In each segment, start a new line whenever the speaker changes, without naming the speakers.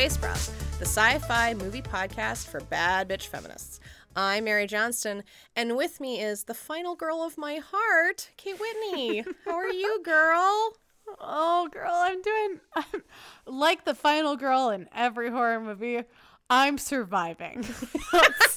Space Bros, the sci fi movie podcast for bad bitch feminists. I'm Mary Johnston, and with me is the final girl of my heart, Kate Whitney. How are you, girl?
Oh, girl, I'm doing I'm, like the final girl in every horror movie. I'm surviving. that's,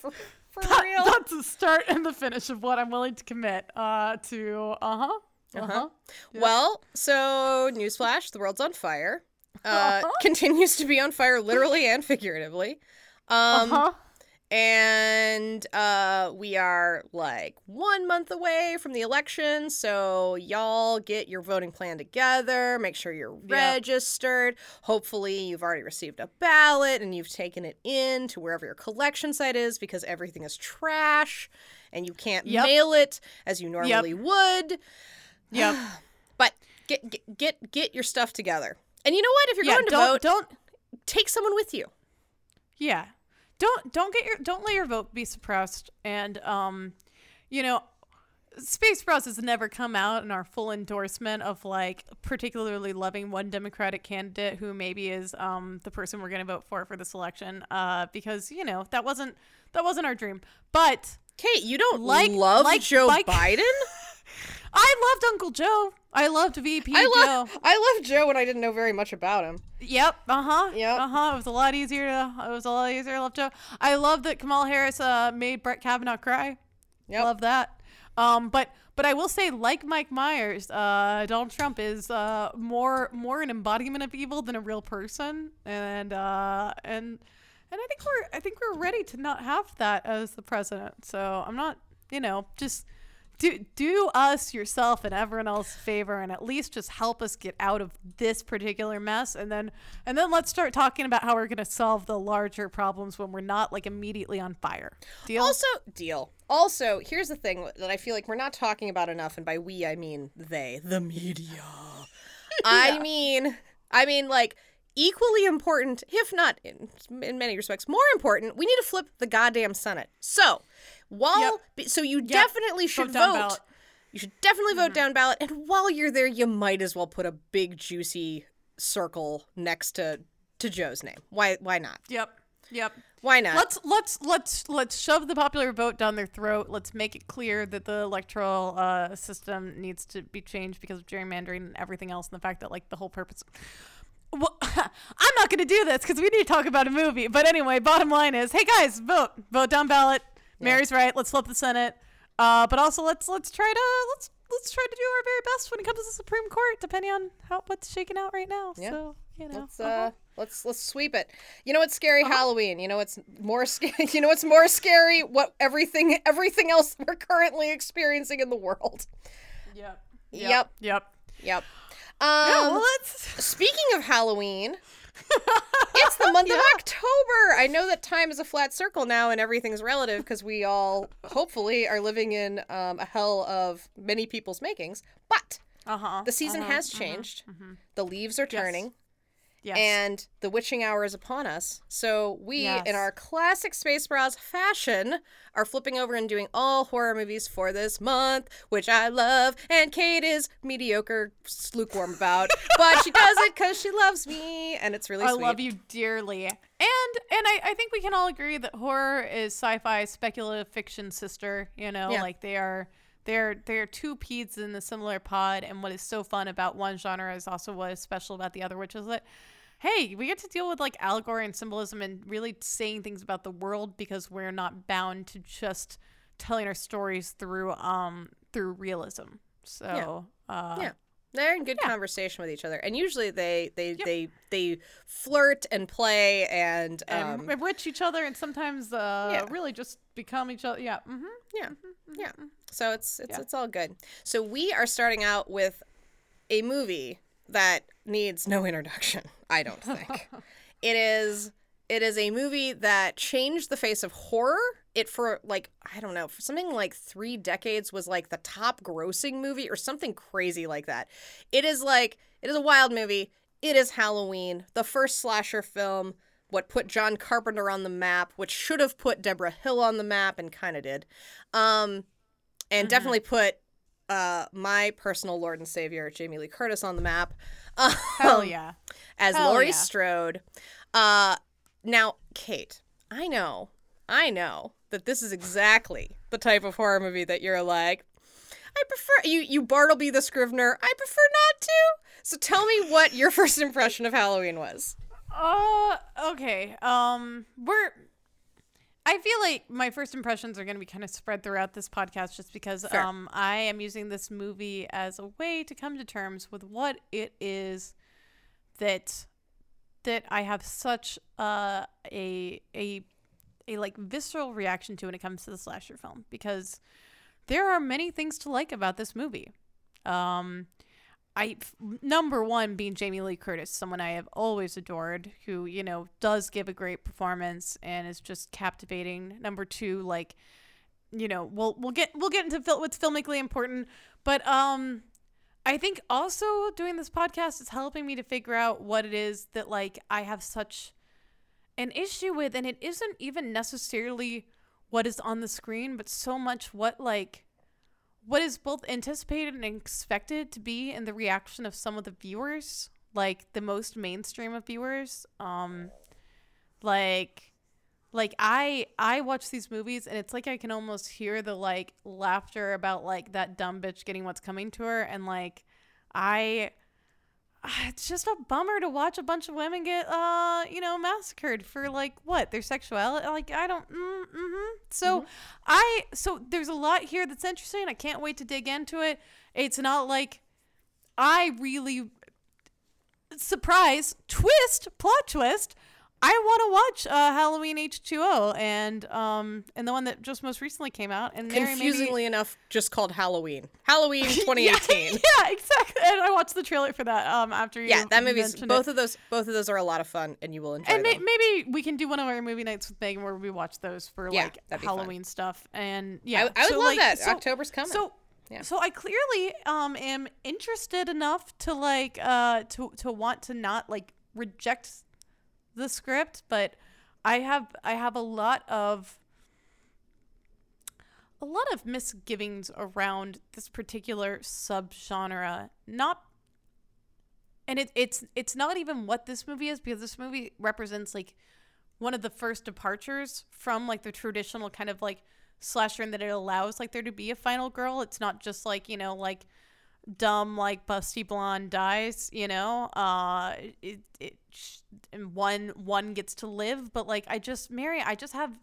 for, for
that-
real?
that's the start and the finish of what I'm willing to commit uh, to. Uh huh. Uh huh.
Well, so newsflash: the world's on fire. Uh,
Uh-huh.
Continues to be on fire, literally and figuratively. Um,
huh.
and uh, we are like one month away from the election. So y'all get your voting plan together. Make sure you're registered. Hopefully, you've already received a ballot and you've taken it in to wherever your collection site is because everything is trash and you can't
Yep.
mail it as you normally would.
Yep.
But get get get get your stuff together. And you know what? If you're
yeah.
going to
Don't
vote,
don't.
take someone with you.
Yeah. Don't don't get your don't let your vote be suppressed. And um, you know, Space Bros has never come out in our full endorsement of like particularly loving one Democratic candidate who maybe is um the person we're gonna vote for for this election. Uh, because you know that wasn't that wasn't our dream. But
Kate, you don't
Like-
love
like-
Joe
like-
Biden?
I loved Uncle Joe. I loved VP
I
Joe.
I loved Joe when I didn't know very much about him.
Yep. Uh huh.
Yep.
Uh huh. It was a lot easier to. It was a lot easier to love Joe. I love that Kamala Harris uh, made Brett Kavanaugh cry.
Yep.
Love that. Um, but but I will say, like Mike Myers, uh, Donald Trump is uh, more more an embodiment of evil than a real person, and uh, and and I think we're I think we're ready to not have that as the president. So I'm not, you know, just do do us yourself and everyone else a favor and at least just help us get out of this particular mess and then and then let's start talking about how we're going to solve the larger problems when we're not like immediately on fire deal
Also, deal. Also, here's the thing that I feel like we're not talking about enough, and by we I mean they, the media. I mean, I mean like equally important, if not in, in many respects more important. We need to flip the goddamn Senate. So, while
Yep.
so you definitely should
down
vote. You should definitely vote down ballot, and while you're there, you might as well put a big juicy circle next to to Joe's name. Why? Why not?
yep yep
Why not?
let's let's let's let's shove the popular vote down their throat let's make it clear that the electoral uh, system needs to be changed because of gerrymandering and everything else and the fact that like the whole purpose well, I'm not going to do this because we need to talk about a movie. But anyway, bottom line is, hey guys, vote, vote down ballot. Mary's right. Let's flip the Senate. Uh, but also let's let's try to let's let's try to do our very best when it comes to the Supreme Court, depending on how what's shaking out right now.
Yeah.
So you know,
Let's
uh-huh.
uh, let's let's sweep it. You know what's scary? Halloween. You know what's more scary? You know what's more scary? What everything everything else we're currently experiencing in the world.
yep,
Yep.
yep.
Yep. Um,
Yeah, well, let's.
speaking of Halloween, it's the month of October. I know that time is a flat circle now, and everything's relative because we all hopefully are living in um, a hell of many people's makings. But
Uh huh.
the season has changed. The leaves are turning.
Yes.
And the witching hour is upon us. So we,
Yes.
in our classic Space Bras fashion, are flipping over and doing all horror movies for this month, which I love. And Kate is mediocre, lukewarm about, but she does it because she loves me, and it's really
I
sweet.
love you dearly. And and I, I think we can all agree that horror is sci-fi speculative fiction sister, you know,
Yeah.
like they are they're they're two peas in a similar pod and what is so fun about one genre is also what is special about the other, which is that hey, we get to deal with like allegory and symbolism and really saying things about the world because we're not bound to just telling our stories through um through realism. So uh
Yeah. They're in good conversation with each other, and usually they they they they flirt and play and
and
um,
enrich each other and sometimes uh
Yeah.
really just become each other. Yeah. Mm-hmm.
Yeah. Yeah. So it's it's it's all good. So we are starting out with a movie that needs no introduction, I don't think. it is it is a movie that changed the face of horror. It for like I don't know, for something like 3 decades was like the top grossing movie or something crazy like that. It is like it is a wild movie. It is Halloween, the first slasher film what put John Carpenter on the map, which should have put Debra Hill on the map and kind of did. Um, and definitely put uh, my personal Lord and Savior, Jamie Lee Curtis, on the map.
Hell
Um,
yeah.
as
Hell
Laurie
yeah.
Strode. Uh, now, Kate, I know, I know that this is exactly the type of horror movie that you're like, I prefer you. You Bartleby the Scrivener. I prefer not to. So tell me what your first impression of Halloween was.
Uh, okay. Um, we're. I feel like my first impressions are going to be kind of spread throughout this podcast, just because
Fair.
um I am using this movie as a way to come to terms with what it is that that I have such uh, a a a like visceral reaction to when it comes to the slasher film because there are many things to like about this movie. Um, I number one being Jamie Lee Curtis, someone I have always adored, who you know does give a great performance and is just captivating. Number two, like you know, we'll we'll get we'll get into fil- what's filmically important, but um, I think also doing this podcast is helping me to figure out what it is that like I have such an issue with, and it isn't even necessarily what is on the screen, but so much what like what is both anticipated and expected to be in the reaction of some of the viewers, like the most mainstream of viewers. Um, like like I I watch these movies and it's like I can almost hear the like laughter about like that dumb bitch getting what's coming to her and like I it's just a bummer to watch a bunch of women get uh you know massacred for like what their sexuality like I don't mm, mm-hmm. so I so there's a lot here that's interesting I can't wait to dig into it it's not like I really surprise twist plot twist I want to watch uh, Halloween H2O and um and the one that just most recently came out and Mary maybe-
Confusingly enough, just called Halloween. Halloween 2018.
yeah, exactly. And I watched the trailer for that um after you
Yeah, that movie's both
it.
of those. Both of those are a lot of fun, and you will enjoy
it. and
them.
maybe we can do one of our movie nights with Megan where we watch those for
Yeah,
like
that'd fun.
Halloween stuff. And yeah,
I, I would
so,
love
like,
that.
So,
October's coming.
So
Yeah.
so I clearly um am interested enough to like uh to to want to not like reject the script, but I have I have a lot of a lot of misgivings around this particular subgenre. Not and it, it's it's not even what this movie is because this movie represents like one of the first departures from like the traditional kind of like slasher that it allows like there to be a final girl. It's not just like you know like dumb like busty blonde dies. You know, uh, it it sh- and one one gets to live, but like I just Mary, I just have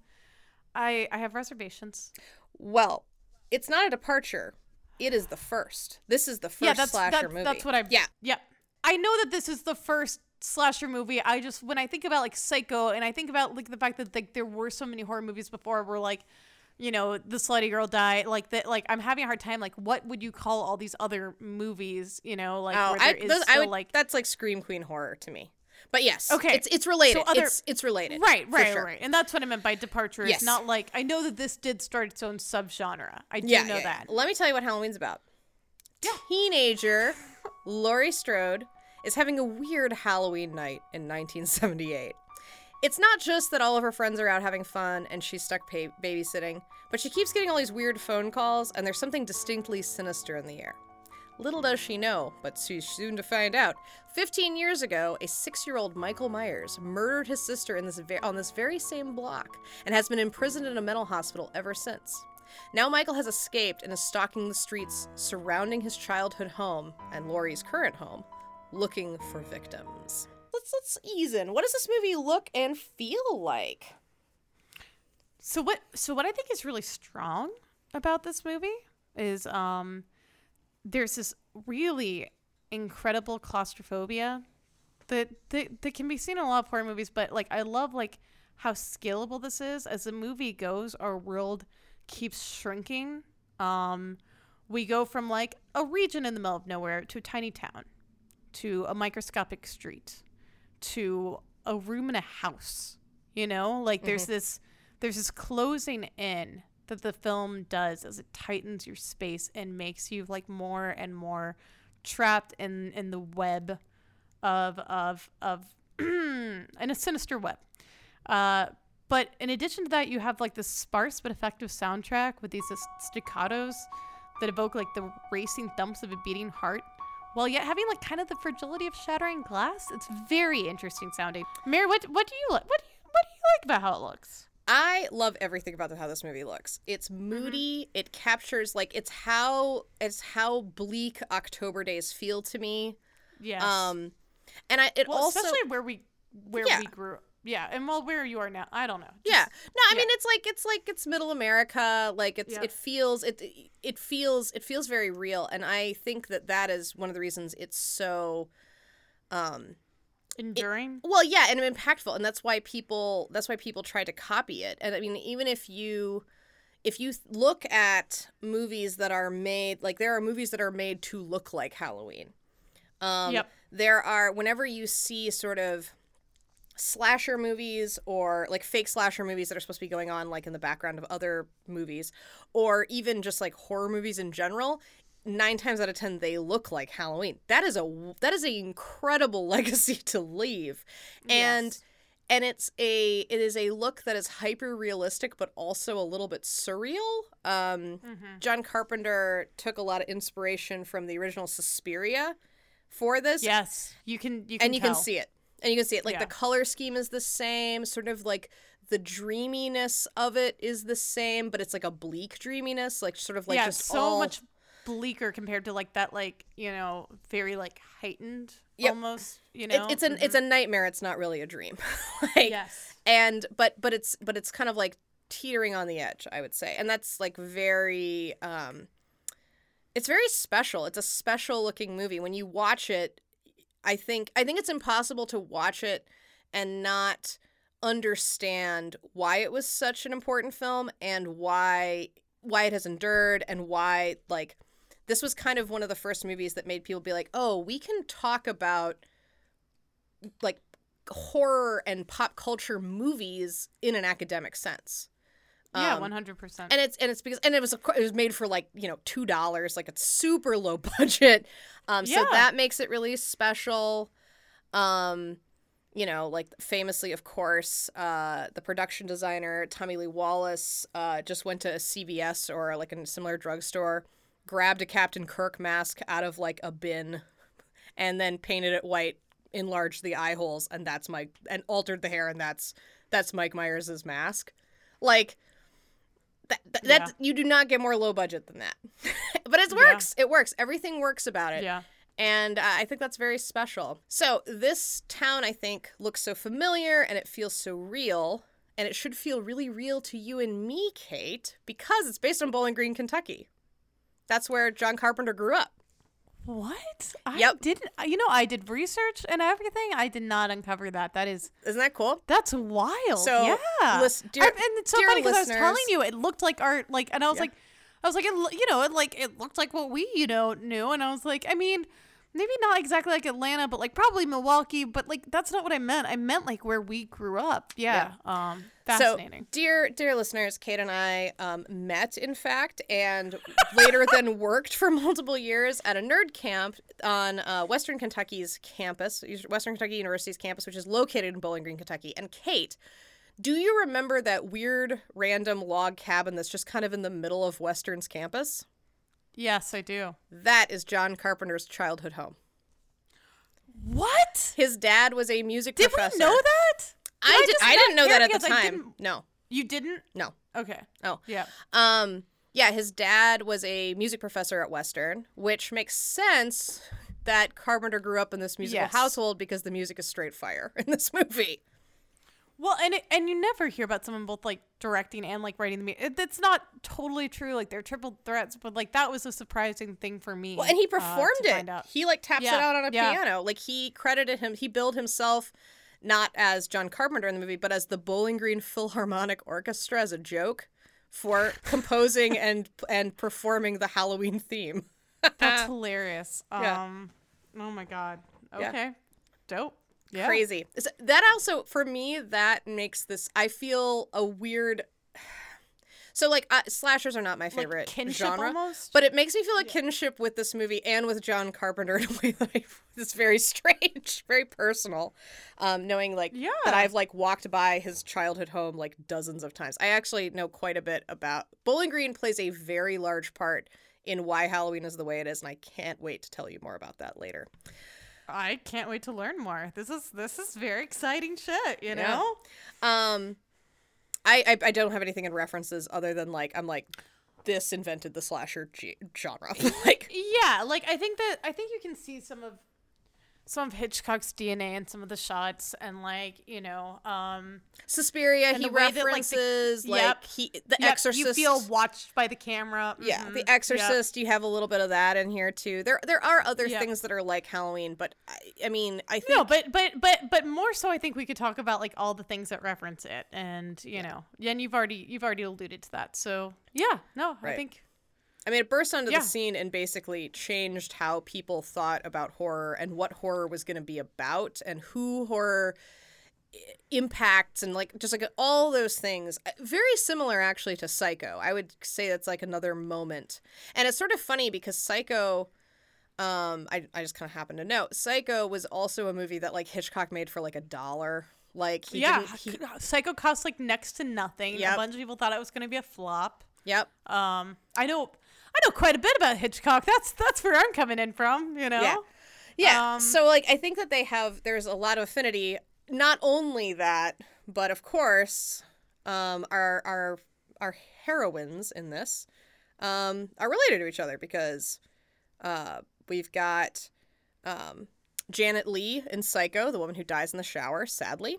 I I have reservations.
well, it's not a departure. It is the first. This is the first
yeah, that's
slasher
that-
movie.
That's what I
Yeah,
yeah. I know that this is the first slasher movie. I just when I think about like Psycho and I think about like the fact that like there were so many horror movies before where like you know the slutty girl died like that like I'm having a hard time like what would you call all these other movies you know like
Oh,
where
I, those, I
still,
would
like
that's like scream queen horror to me. But yes,
Okay,
it's it's related.
so other-
it's it's related.
Right, right,
sure.
right. And that's what I meant by departure.
Yes.
It's not like I know that this did start its own subgenre. I do
Yeah,
know
yeah,
that.
yeah. Let me tell you what Halloween's about. Teenager Laurie Strode is having a weird Halloween night in 1978. It's not just that all of her friends are out having fun and she's stuck babysitting, but she keeps getting all these weird phone calls and there's something distinctly sinister in the air. Little does she know, but she's soon to find out. 15 years ago, a six-year-old Michael Myers murdered his sister this ve- on this very same block and has been imprisoned in a mental hospital ever since. Now Michael has escaped and is stalking the streets surrounding his childhood home and Laurie's current home, looking for victims. Let's let's ease in. What does this movie look and feel like?
So what so what I think is really strong about this movie is um there's this really incredible claustrophobia that, that that can be seen in a lot of horror movies, but like I love like how scalable this is. As the movie goes, our world keeps shrinking. Um we go from like a region in the middle of nowhere to a tiny town to a microscopic street to a room in a house you know? Like there's this there's this closing in that the film does as it tightens your space and makes you like more and more trapped in in the web of of of in a sinister web. Uh but in addition to that you have like this sparse but effective soundtrack with these staccatos that evoke like the racing thumps of a beating heart while yet having like kind of the fragility of shattering glass. It's very interesting sounding. Mary, what what do you like? What do you, what do you like about how it looks?
I love everything about how this movie looks. It's
Mm-hmm.
moody. It captures like it's how it's how bleak October days feel to me.
Yes.
Um, and I it
well,
also
especially where we where
Yeah.
we grew. Yeah, and well, where you are now, I don't know.
yeah. No, I
yeah.
mean it's like it's like it's middle America. Like it's
Yeah.
it feels it it feels it feels very real, and I think that that is one of the reasons it's so. Um,
enduring.
Well, yeah, and impactful, and that's why people that's why people try to copy it. And I mean, even if you if you look at movies that are made like there are movies that are made to look like Halloween. Um,
Yep.
There are whenever you see sort of slasher movies or like fake slasher movies that are supposed to be going on like in the background of other movies or even just like horror movies in general nine times out of ten they look like halloween that is a that is an incredible legacy to leave and
Yes.
and it's a it is a look that is hyper realistic but also a little bit surreal um
Mhm.
john carpenter took a lot of inspiration from the original suspiria for this
Yes, you can. You can
and you can see it and you can see it like
Yeah.
the color scheme is the same sort of like the dreaminess of it is the same but it's like a bleak dreaminess like sort of like
yeah,
just
so
all
much bleaker compared to like that, like you know, very like heightened
Yep.
almost. You
it,
know,
it's an it's a nightmare it's not really a dream like
yes.
and but but it's but it's kind of like teetering on the edge i would say and that's like very um it's very special it's a special looking movie when you watch it i think i think it's impossible to watch it and not understand why it was such an important film and why why it has endured and why like this was kind of one of the first movies that made people be like oh we can talk about like horror and pop culture movies in an academic sense.
Yeah,
Um,
one hundred percent.
and it's and it's because and it was it was made for like you know two dollars like it's super low budget um so
Yeah.
that makes it really special um you know like famously of course uh the production designer tommy lee wallace uh just went to a cvs or like a similar drugstore grabbed a captain kirk mask out of like a bin and then painted it white enlarged the eye holes and that's mike and altered the hair and that's that's mike myers's mask like that, that,
Yeah.
you do not get more low budget than that but it works it works everything works about it
yeah.
and uh, I think that's very special. So this town, I think, looks so familiar and it feels so real, and it should feel really real to you and me, Kate, because it's based on Bowling Green, Kentucky. That's where John Carpenter grew up.
What? I
Yep.
didn't. Uh, you know, I did research and everything. I did not uncover that. That is.
Isn't that cool?
That's wild.
So,
yeah.
dear-
I- and it's so funny because I was telling you, it looked like art. Like, and I was
Yeah.
like, I was like, it, you know, it like it looked like what we, you know, knew. And I was like, I mean, maybe not exactly like Atlanta, but like probably Milwaukee. But like that's not what I meant. I meant like where we grew up. Yeah. Um. Fascinating.
So, dear, dear listeners, Kate and I um, met, in fact, and later then worked for multiple years at a nerd camp on uh, Western Kentucky's campus, Western Kentucky University's campus, which is located in Bowling Green, Kentucky. And Kate, do you remember that weird random log cabin that's just kind of in the middle of Western's campus?
Yes, I do.
That is John Carpenter's childhood home.
What?
His dad was a music
Did
professor.
Did we know that?
I,
I
did, I didn't know that at the time. No,
You didn't?
no.
Okay.
Oh.
Yeah.
Um, yeah, his dad was a music professor at Western, which makes sense that Carpenter grew up in this musical
Yes.
household because the music is straight fire in this movie.
Well, and it, and you never hear about someone both like directing and like writing the. It, it's not totally true. Like they're triple threats, but like that was a surprising thing for me.
Well, and he
uh,
performed
to
it. He like taps it out on a
yeah.
piano. Like he credited him. He billed himself not as John Carpenter in the movie, but as the Bowling Green Philharmonic Orchestra as a joke for composing and and performing the Halloween theme.
That's hilarious.
Yeah.
Um, oh my god.
Yeah.
Okay, dope. Yeah.
crazy. So that also for me that makes this. I feel a weird. So like uh, slashers are not my favorite
kinship
genre,
almost?
but it makes me feel a kinship with this movie and with John Carpenter in a way that I, is very strange, very personal. Um, knowing like yeah. that
Yeah.
I've like walked by his childhood home like dozens of times. I actually know quite a bit about Bowling Green plays a very large part in why Halloween is the way it is, and I can't wait to tell you more about that later.
I can't wait to learn more. This is this is very exciting shit, you know?
Yeah. Um I, I I don't have anything in references other than like I'm like this invented the slasher g- genre. like
yeah, like I think that I think you can see some of some of Hitchcock's DNA in some of the shots and like you know um
Suspiria he references like, the, like yep, he the yep, Exorcist
you feel watched by the camera
mm-hmm. yeah the Exorcist yep. you have a little bit of that in here too there there are other things that are like Halloween but I, I mean I think
no but but but but more so I think we could talk about like all the things that reference it and you yeah. know and you've already you've already alluded to that so yeah no right. I think
I mean, it burst onto yeah. the scene and basically changed how people thought about horror and what horror was going to be about and who horror impacts and like just like all those things. Uh, very similar actually to Psycho. I would say that's like another moment. And it's sort of funny because Psycho um I I just kind of happen to know Psycho was also a movie that like Hitchcock made for like a dollar. Like
he yeah, he, Psycho cost like next to nothing. Yep. A bunch of people thought it was going to be a flop.
Yep.
Um, I know I know quite a bit about Hitchcock. That's that's where I'm coming in from, you know.
Yeah. Yeah. Um, so like I think that they have there's a lot of affinity. Not only that, but of course, um, our our our heroines in this um, are related to each other because uh, we've got um, Janet Leigh in Psycho, the woman who dies in the shower, sadly,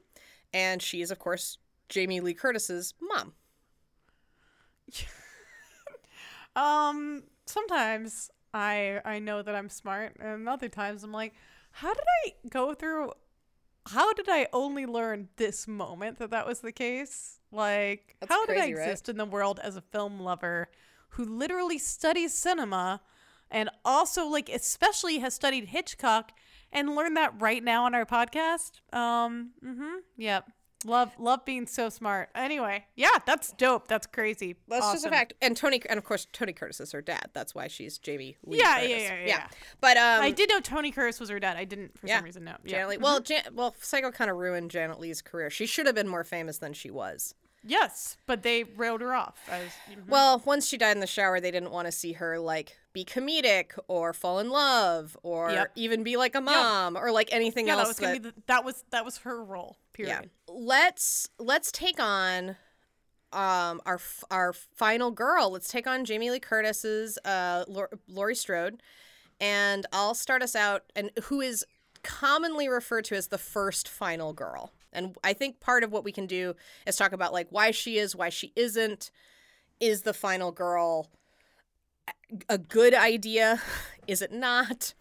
and she is of course Jamie Lee Curtis's mom.
Um, sometimes I I know that I'm smart, and other times I'm like, how did I go through? How did I only learn this moment that that was the case? Like, That's how crazy, did I exist in the world as a film lover who literally studies cinema and also, like, especially has studied Hitchcock and learned that right now on our podcast? Um, mm-hmm, yep. Love love being so smart. Anyway, yeah, that's dope. That's crazy.
That's awesome. just a fact. And Tony and of course Tony Curtis is her dad. That's why she's Jamie Lee.
Yeah,
Curtis.
yeah, yeah, yeah, yeah.
But um,
I did know Tony Curtis was her dad. I didn't for yeah, some reason know.
Yeah. Janet Leigh. Well, mm-hmm. Jan- well, Psycho kind of ruined Janet Leigh's career. She should have been more famous than she was.
Yes, but they railed her off. As,
mm-hmm. Well, once she died in the shower, they didn't want to see her like be comedic or fall in love or yep. even be like a mom or like anything
yeah,
else.
That was, that, the, that was that was her role. Period. Yeah.
Let's let's take on um our our final girl. Let's take on Jamie Lee Curtis's uh Laurie Strode, and I'll start us out. And who is commonly referred to as the first final girl. And I think part of what we can do is talk about like why she is, why she isn't. Is the final girl a good idea? Is it not?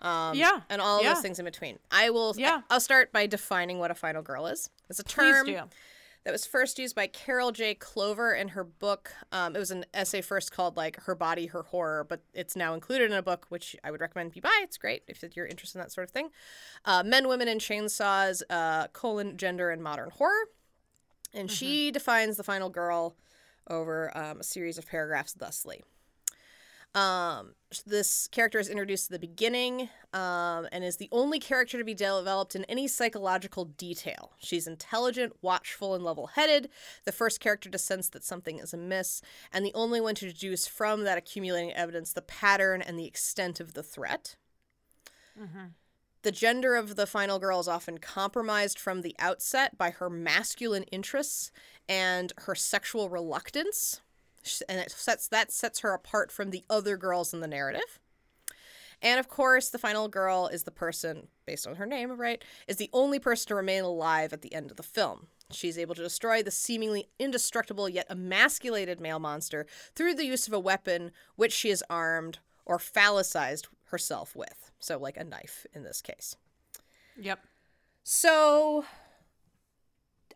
Um,
yeah,
and all
yeah.
those things in between. I will.
Yeah.
I'll start by defining what a final girl is. It's a term that was first used by Carol J. Clover in her book. Um, it was an essay first called like "Her Body, Her Horror," but it's now included in a book which I would recommend you buy. It's great if you're interested in that sort of thing. Uh, Men, Women, and Chainsaws: uh, colon Gender and Modern Horror, and mm-hmm. she defines the final girl over um, a series of paragraphs thusly. Um, this character is introduced at the beginning um, and is the only character to be developed in any psychological detail. She's intelligent, watchful, and level headed, the first character to sense that something is amiss, and the only one to deduce from that accumulating evidence the pattern and the extent of the threat. Mm-hmm. The gender of the final girl is often compromised from the outset by her masculine interests and her sexual reluctance and it sets that sets her apart from the other girls in the narrative. And of course, the final girl is the person, based on her name, right, is the only person to remain alive at the end of the film. She's able to destroy the seemingly indestructible yet emasculated male monster through the use of a weapon which she is armed or phallicized herself with. So, like a knife in this case.
Yep.
So,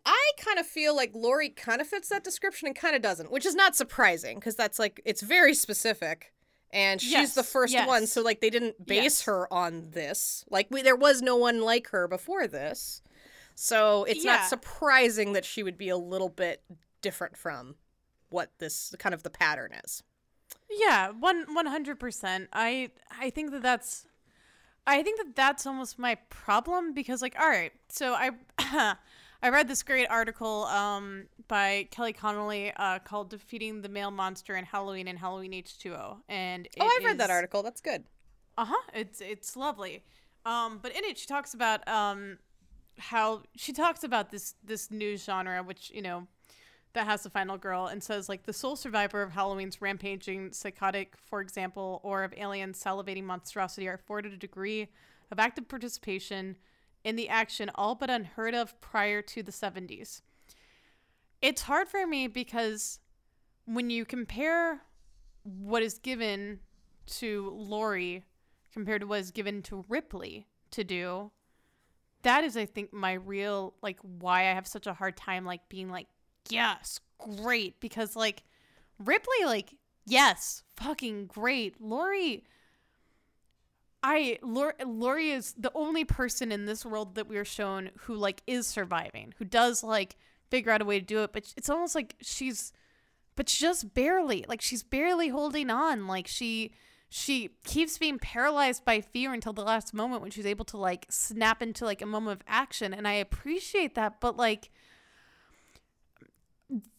I kind of feel like Laurie kind of fits that description and kind of doesn't, which is not surprising because that's like it's very specific and she's yes, the first yes. one so like they didn't base yes. her on this. Like we, there was no one like her before this. So it's yeah. not surprising that she would be a little bit different from what this kind of the pattern is.
Yeah, one one hundred percent. I I think that that's, I think that that's almost my problem because like all right, so I I read this great article um, by Kelly Connolly uh, called "Defeating the Male Monster in Halloween and Halloween H2O," and
oh, I've read that article. That's good.
Uh huh. It's it's lovely. Um, but in it, she talks about um, how she talks about this this new genre, which you know that has the final girl, and says like the sole survivor of Halloween's rampaging psychotic, for example, or of alien salivating monstrosity are afforded a degree of active participation in the action all but unheard of prior to the 70s. It's hard for me because when you compare what is given to Laurie compared to what is given to Ripley to do, that is I think my real like why I have such a hard time like being like yes, great because like Ripley like yes, fucking great. Laurie I Laurie is the only person in this world that we're shown who like is surviving, who does like figure out a way to do it, but it's almost like she's but just barely, like she's barely holding on. Like she she keeps being paralyzed by fear until the last moment when she's able to like snap into like a moment of action and I appreciate that, but like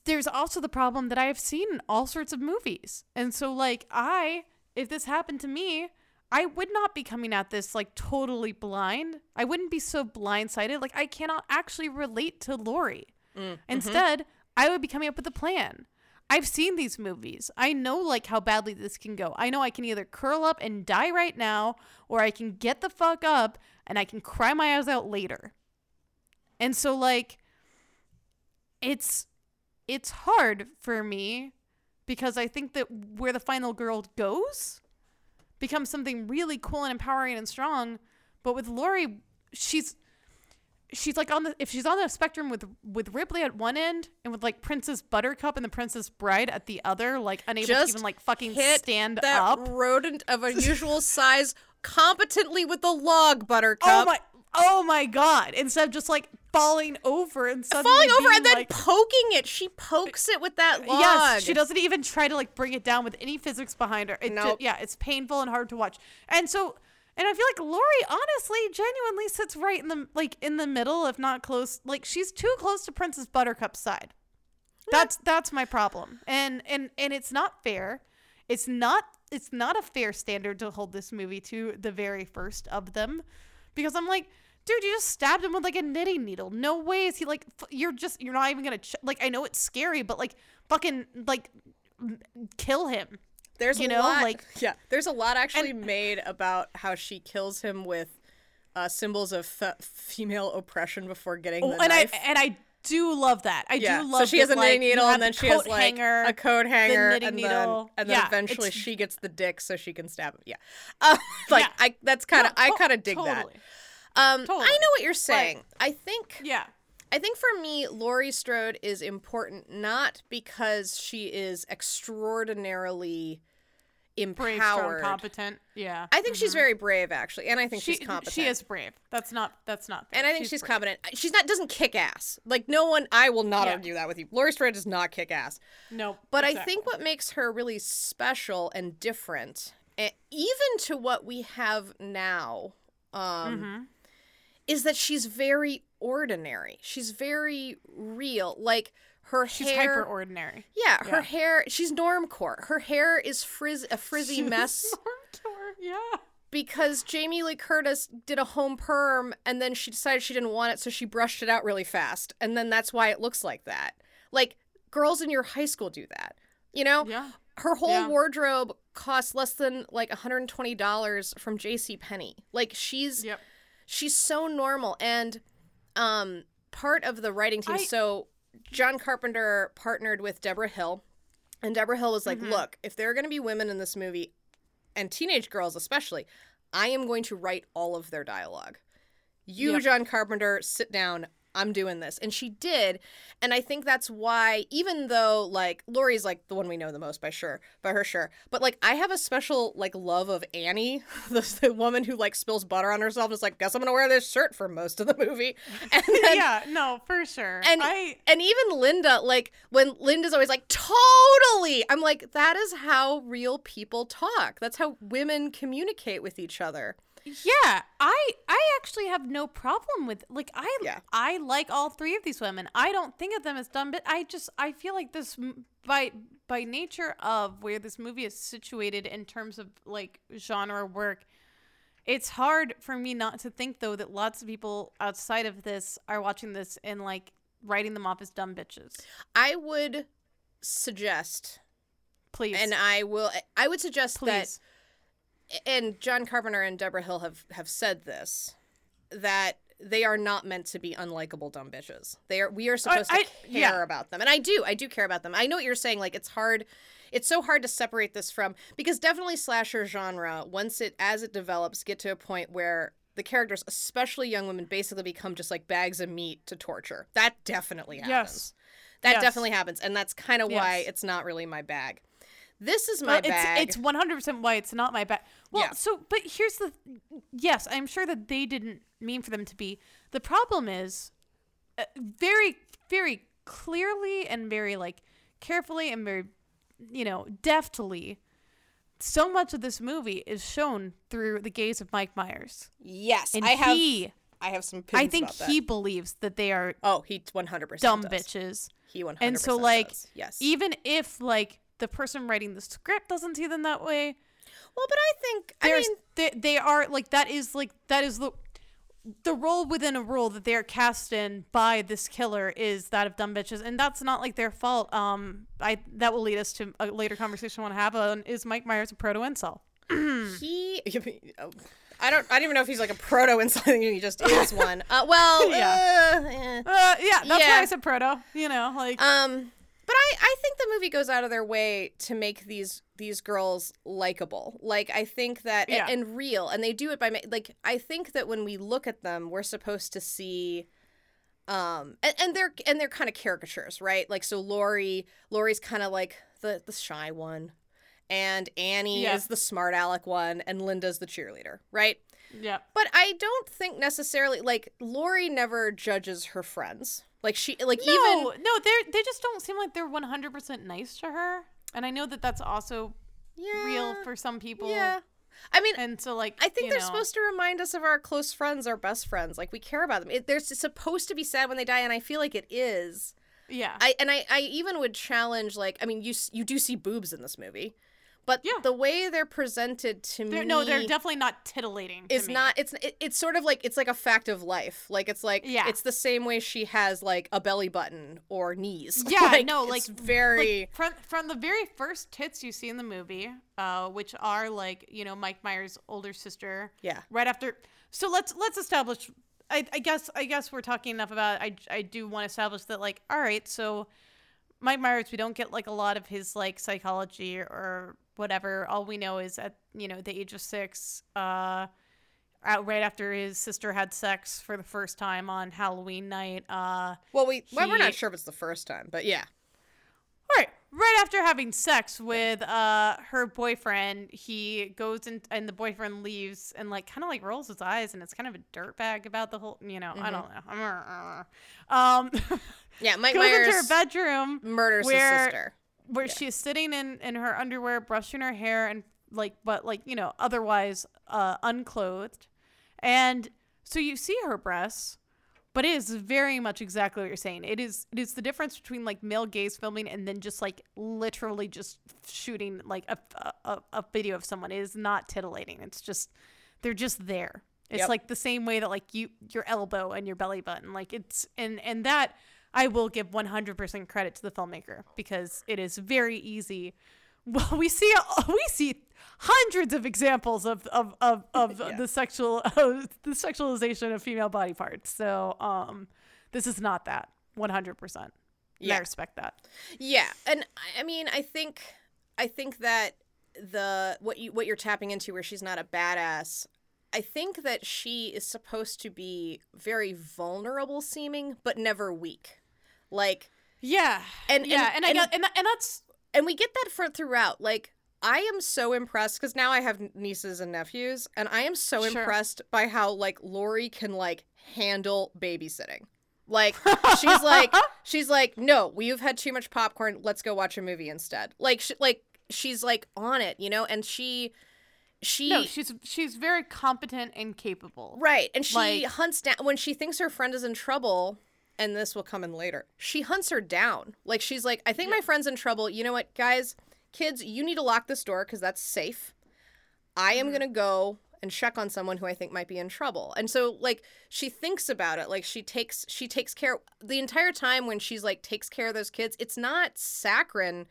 there's also the problem that I have seen in all sorts of movies. And so like I if this happened to me, I would not be coming at this like totally blind. I wouldn't be so blindsided. Like I cannot actually relate to Laurie. Mm, Instead, mm-hmm. I would be coming up with a plan. I've seen these movies. I know like how badly this can go. I know I can either curl up and die right now or I can get the fuck up and I can cry my eyes out later. And so like it's it's hard for me because I think that where the final girl goes becomes something really cool and empowering and strong. But with Laurie, she's she's like on the if she's on the spectrum with with Ripley at one end and with like Princess Buttercup and the Princess Bride at the other, like unable Just to even like fucking stand
that
up.
Rodent of unusual size competently with the log, Buttercup.
Oh my oh my god. Instead of just like falling over and suddenly
falling over and then like, poking it. She pokes it with that uh, log. Yes,
she doesn't even try to like bring it down with any physics behind her. It nope. Just, yeah, it's painful and hard to watch. And so and I feel like Laurie honestly genuinely sits right in the like in the middle if not close. Like she's too close to Princess Buttercup's side. That's that's my problem. And and and it's not fair. It's not it's not a fair standard to hold this movie to the very first of them because I'm like dude, you just stabbed him with like a knitting needle. No way is he like, f- you're just, you're not even gonna, ch- like, I know it's scary, but like, fucking, like, m- kill him.
There's you know, lot, like, yeah, there's a lot actually and, made about how she kills him with uh, symbols of f- female oppression before getting oh, the
and
knife.
I, and I do love that. I
yeah.
do love.
So she has
that,
a knitting like, needle, and then she has like hanger, a coat hanger, the and
needle.
then and then yeah, eventually she gets the dick so she can stab him. Yeah, uh, like yeah. I that's kind of no, I kind of dig totally. that. Um, totally. I know what you're saying. I think.
Yeah.
I think for me, Laurie Strode is important not because she is extraordinarily empowered, brave, strong,
competent. Yeah,
I think mm-hmm. she's very brave actually, and I think
she,
she's competent.
She is brave. That's not. That's not.
Fair. And I think she's, she's competent. She's not doesn't kick ass. Like no one. I will not yeah. argue that with you. Laurie Strode does not kick ass.
No. Nope,
but exactly. I think what makes her really special and different, even to what we have now. Um, mm-hmm is that she's very ordinary. She's very real. Like her hair
she's
hair.
hyper ordinary.
Yeah, her hair. She's normcore. Her hair is frizz a frizzy she's mess.
Normcore, yeah.
Because Jamie Lee Curtis did a home perm and then she decided she didn't want it, so she brushed it out really fast, and then that's why it looks like that. Like girls in your high school do that. You know?
Yeah.
Her whole
yeah.
wardrobe costs less than like $120 from J.C. Penney. Like she's.
Yep
she's so normal and um part of the writing team I... so john carpenter partnered with Debra hill and Debra hill was like mm-hmm. look if there are going to be women in this movie and teenage girls especially i am going to write all of their dialogue you yep. john carpenter sit down I'm doing this. And she did. And I think that's why, even though like Laurie's like the one we know the most by sure, by her sure. But like I have a special like love of Annie, the, the woman who like spills butter on herself and is like, guess I'm gonna wear this shirt for most of the movie. And then,
yeah, no, for sure.
And
I
and even Linda, like when Linda's always like, totally. I'm like, that is how real people talk. That's how women communicate with each other.
Yeah, I I actually have no problem with like I
Yeah.
I like all three of these women. I don't think of them as dumb, but I just I feel like this by by nature of where this movie is situated in terms of like genre work. It's hard for me not to think though that lots of people outside of this are watching this and like writing them off as dumb bitches.
I would suggest,
Please,
and I will, I would suggest
please.
that, and John Carpenter and Debra Hill have have said this, that they are not meant to be unlikable dumb bitches. They are. We are supposed
I-
to care
yeah.
about them, and I do. I do care about them. I know what you're saying. Like it's hard. It's so hard to separate this from because definitely slasher genre once it as it develops get to a point where the characters, especially young women, basically become just like bags of meat to torture. That definitely happens.
Yes.
That
Yes.
definitely happens, and that's kind of why
Yes.
it's not really my bag. This is my
Well, it's
bag.
it's one hundred percent why it's not my bag. Well,
Yeah.
so but here's the yes, I'm sure that they didn't mean for them to be. The problem is uh, very very clearly and very like carefully and very you know deftly. So much of this movie is shown through the gaze of Mike Myers,
yes,
and
I have. I have some.
I think
about that.
he believes that they are
Oh, he one hundred percent
dumb
does.
bitches.
He one hundred
And so, like,
yes.
Even if like the person writing the script doesn't see them that way,
well, but I think I
there's
mean
they, they are like that is like that is the the role within a role that they are cast in by this killer is that of dumb bitches and that's not like their fault um i that will lead us to a later conversation i want to have on is mike myers a proto incel
he. I don't. I don't even know if he's like a proto insult. He just is one. Uh, well,
Yeah.
uh, eh.
uh yeah that's
Yeah.
why i said proto you know like
Um, but I, I think the movie goes out of their way to make these these girls likable. Like I think that
Yeah.
and, and real, and they do it by ma- like I think that when we look at them, we're supposed to see, um, and, and they're and they're kind of caricatures, right? Like so, Laurie, Laurie's kind of like the the shy one, and Annie
Yeah.
is the smart aleck one, and Linda's the cheerleader, right?
Yeah
But I don't think necessarily like Laurie never judges her friends. Like she like
no
even
no they're they just don't seem like they're 100% nice to her and i know that that's also
yeah,
real for some people
Yeah. I mean,
and so like
I think they're
know,
supposed to remind us of our close friends, our best friends. Like we care about them. It, they're supposed to be sad when they die, and I feel like it is.
yeah
I and I, I even would challenge like I mean you you do see boobs in this movie, but
Yeah.
the way they're presented to
They're,
me
no, they're definitely not titillating. it's
not it's it, it's sort of like it's like a fact of life. Like it's like
Yeah.
it's the same way she has like a belly button or knees.
Yeah,
like,
no,
it's
like-
very
Like, from from the very first tits you see in the movie, uh, which are like you know Mike Myers' older sister.
Yeah.
Right after. So let's let's establish. I, I guess I guess we're talking enough about. I I do want to establish that like all right, so Mike Myers, we don't get like a lot of his like psychology or whatever. All we know is at you know the age of six, uh, out right after his sister had sex for the first time on Halloween night. Uh,
well we well, we're not sure if it's the first time, but yeah.
Right. Right after having sex with uh her boyfriend, he goes in and the boyfriend leaves and like kind of like rolls his eyes and it's kind of a dirtbag about the whole, you know, I don't know. Um
Yeah, Mike
goes into her bedroom
murders
where-
his sister.
where she's sitting in in her underwear brushing her hair and like but like, you know, otherwise uh unclothed. And so you see her breasts but it is very much exactly what you're saying. It is it is the difference between like male gaze filming and then just like literally just shooting like a a, a video of someone. It is not titillating. It's just they're just there. It's
Yep.
like the same way that like you your elbow and your belly button. Like it's and and that I will give 100% credit to the filmmaker because it is very easy. Well, we see we see hundreds of examples of of of, of
Yeah.
the sexual the sexualization of female body parts. So, um, this is not that 100%. Yeah.
Yeah.
I respect that.
Yeah, and I- mean, I think, I think that the what you what you're tapping into, where she's not a badass. I think that she is supposed to be very vulnerable seeming, but never weak. Like,
Yeah.
And-
yeah,
and-
and, I
and-
got and, and that's
and we get that for throughout. Like, I am so impressed because now I have nieces and nephews, and I am so
Sure.
impressed by how like Laurie can like handle babysitting. Like she's like she's like no, we've had too much popcorn. Let's go watch a movie instead. Like sh- like she's like on it, you know, and she she
no, she's she's very competent and capable.
right, and she
like-
hunts down when she thinks her friend is in trouble. And this will come in later. She hunts her down. Like she's like, I think my friend's in trouble. You know what, guys, kids, you need to lock this door because that's safe. I am mm-hmm. gonna go and check on someone who I think might be in trouble. And so like she thinks about it. Like she takes she takes care the entire time when she's like takes care of those kids. It's not saccharine.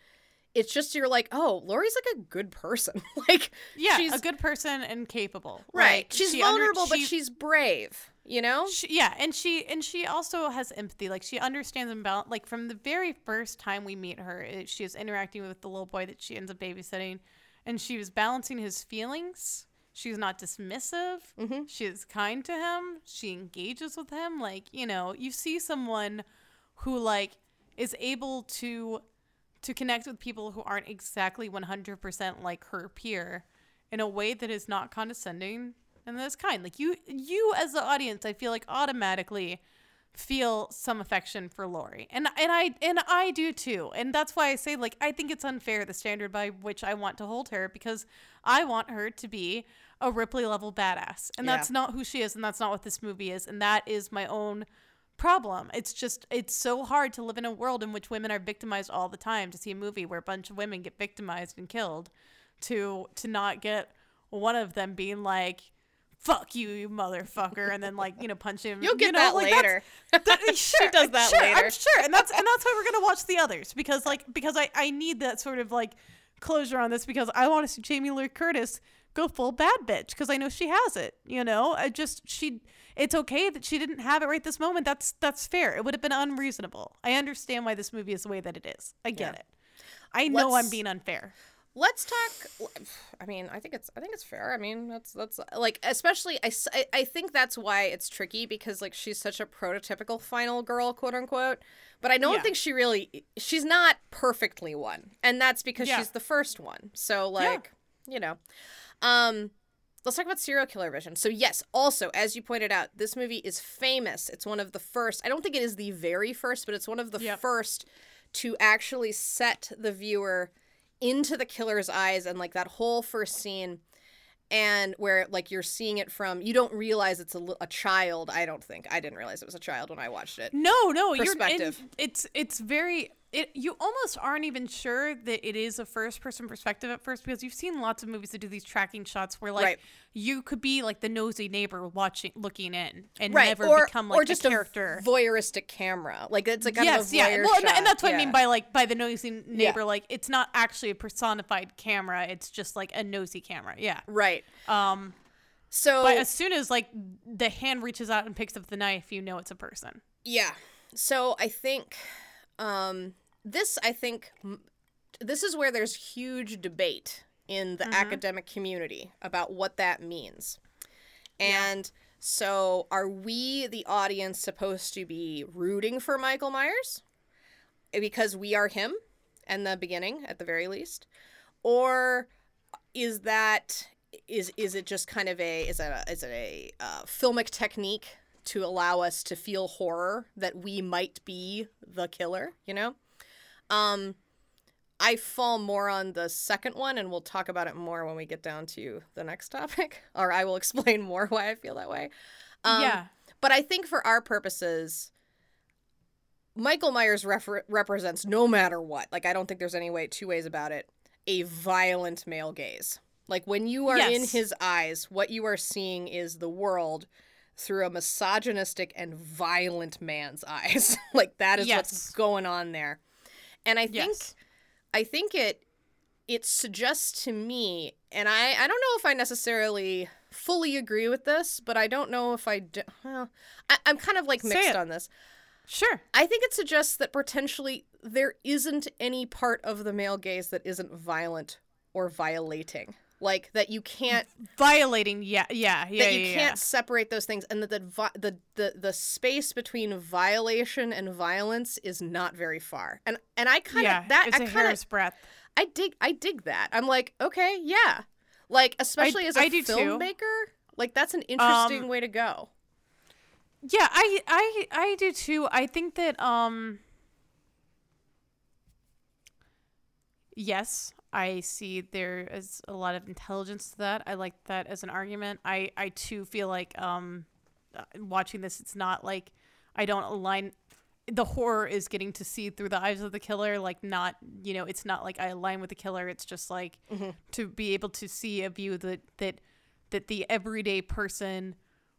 It's just you're like, oh, Laurie's like a good person. like
Yeah,
she's
a good person and capable.
right. She's
she under-
vulnerable, but
she-
she's brave. You know?
She, yeah, and she and she also has empathy. Like she understands and balance. Like from the very first time we meet her, it, she is interacting with the little boy that she ends up babysitting, and she was balancing his feelings. She's not dismissive.
Mm-hmm.
She is kind to him. She engages with him. Like you know, you see someone who like is able to to connect with people who aren't exactly 100% like her peer in a way that is not condescending and that's kind like you you as the audience i feel like automatically feel some affection for Laurie. And and I and I do too. And that's why I say like I think it's unfair the standard by which I want to hold her because I want her to be a Ripley level badass. And
Yeah.
that's not who she is and that's not what this movie is and that is my own problem. It's just it's so hard to live in a world in which women are victimized all the time to see a movie where a bunch of women get victimized and killed to to not get one of them being like fuck you you motherfucker and then like you know punch him
You'll get
you know,
that
like,
later.
that, sure,
does that
sure,
later.
I'm sure, and that's and that's why we're gonna watch the others because like because I I need that sort of like closure on this because I want to see Jamie Lee Curtis go full bad bitch because I know she has it. You know, I just she. It's okay that she didn't have it right this moment. That's that's fair. It would have been unreasonable. I understand why this movie is the way that it is. I get
Yeah.
it. I know
Let's-
I'm being unfair.
Let's talk. I mean, I think it's. I think it's fair. I mean, that's that's like, especially. I I think that's why it's tricky because like she's such a prototypical final girl, quote unquote. But I don't
Yeah.
think she really. She's not perfectly one, and that's because
Yeah.
she's the first one. So like, you know, um. Let's talk about serial killer vision. So yes, also as you pointed out, this movie is famous. It's one of the first. I don't think it is the very first, but it's one of the
Yep.
first to actually set the viewer into the killer's eyes and like that whole first scene and where like you're seeing it from you don't realize it's a, a child i don't think i didn't realize it was a child when i watched it
No, no,
Perspective.
You're, it's it's very. It you almost aren't even sure that it is a first person perspective at first because you've seen lots of movies that do these tracking shots where like
Right.
you could be like the nosy neighbor watching, looking in, and
right
never
or,
become like
or just
a character.
a voyeuristic camera like it's like
yes, yeah. Well, and, and that's what I mean by like by the nosy neighbor. Like it's not actually a personified camera; it's just like a nosy camera. Yeah.
right
Um.
so
But as soon as like the hand reaches out and picks up the knife, you know it's a person.
Yeah. So I think um this I think this is where there's huge debate in the academic community about what that means. And so are we the audience supposed to be rooting for Michael Myers? Because we are him in the beginning at the very least? Or is that is is it just kind of a is it a is it a uh, filmic technique to allow us to feel horror that we might be the killer you know um i fall more on the second one and we'll talk about it more when we get down to the next topic or i will explain more why i feel that way um,
yeah.
but I think for our purposes, Michael Myers refer- represents no matter what. Like I don't think there's any way two ways about it. A violent male gaze. Like when you are in his eyes, what you are seeing is the world through a misogynistic and violent man's eyes. like that is what's going on there. And I think
Yes.
I think it it suggests to me, and I I don't know if I necessarily fully agree with this, but I don't know if I do. Well, I, I'm kind of like mixed on this.
Sure.
I think it suggests that potentially there isn't any part of the male gaze that isn't violent or violating. Like that you can't
Violating. Yeah. Yeah. Yeah.
that you
yeah,
can't
yeah.
separate those things and that the, the the the space between violation and violence is not very far. And and I kind of
yeah,
that
it's
I
a
kind of
hair's breadth.
I dig I dig that. I'm like, okay, yeah. Like especially as a
I
filmmaker, like that's an interesting
Um,
way to go.
Yeah, I I I do too. I think that um yes, I see there is a lot of intelligence to that. I like that as an argument. I I too feel like um uh, watching this it's not like I don't align the horror is getting to see through the eyes of the killer like not you know it's not like I align with the killer it's just like to be able to see a view that that that the everyday person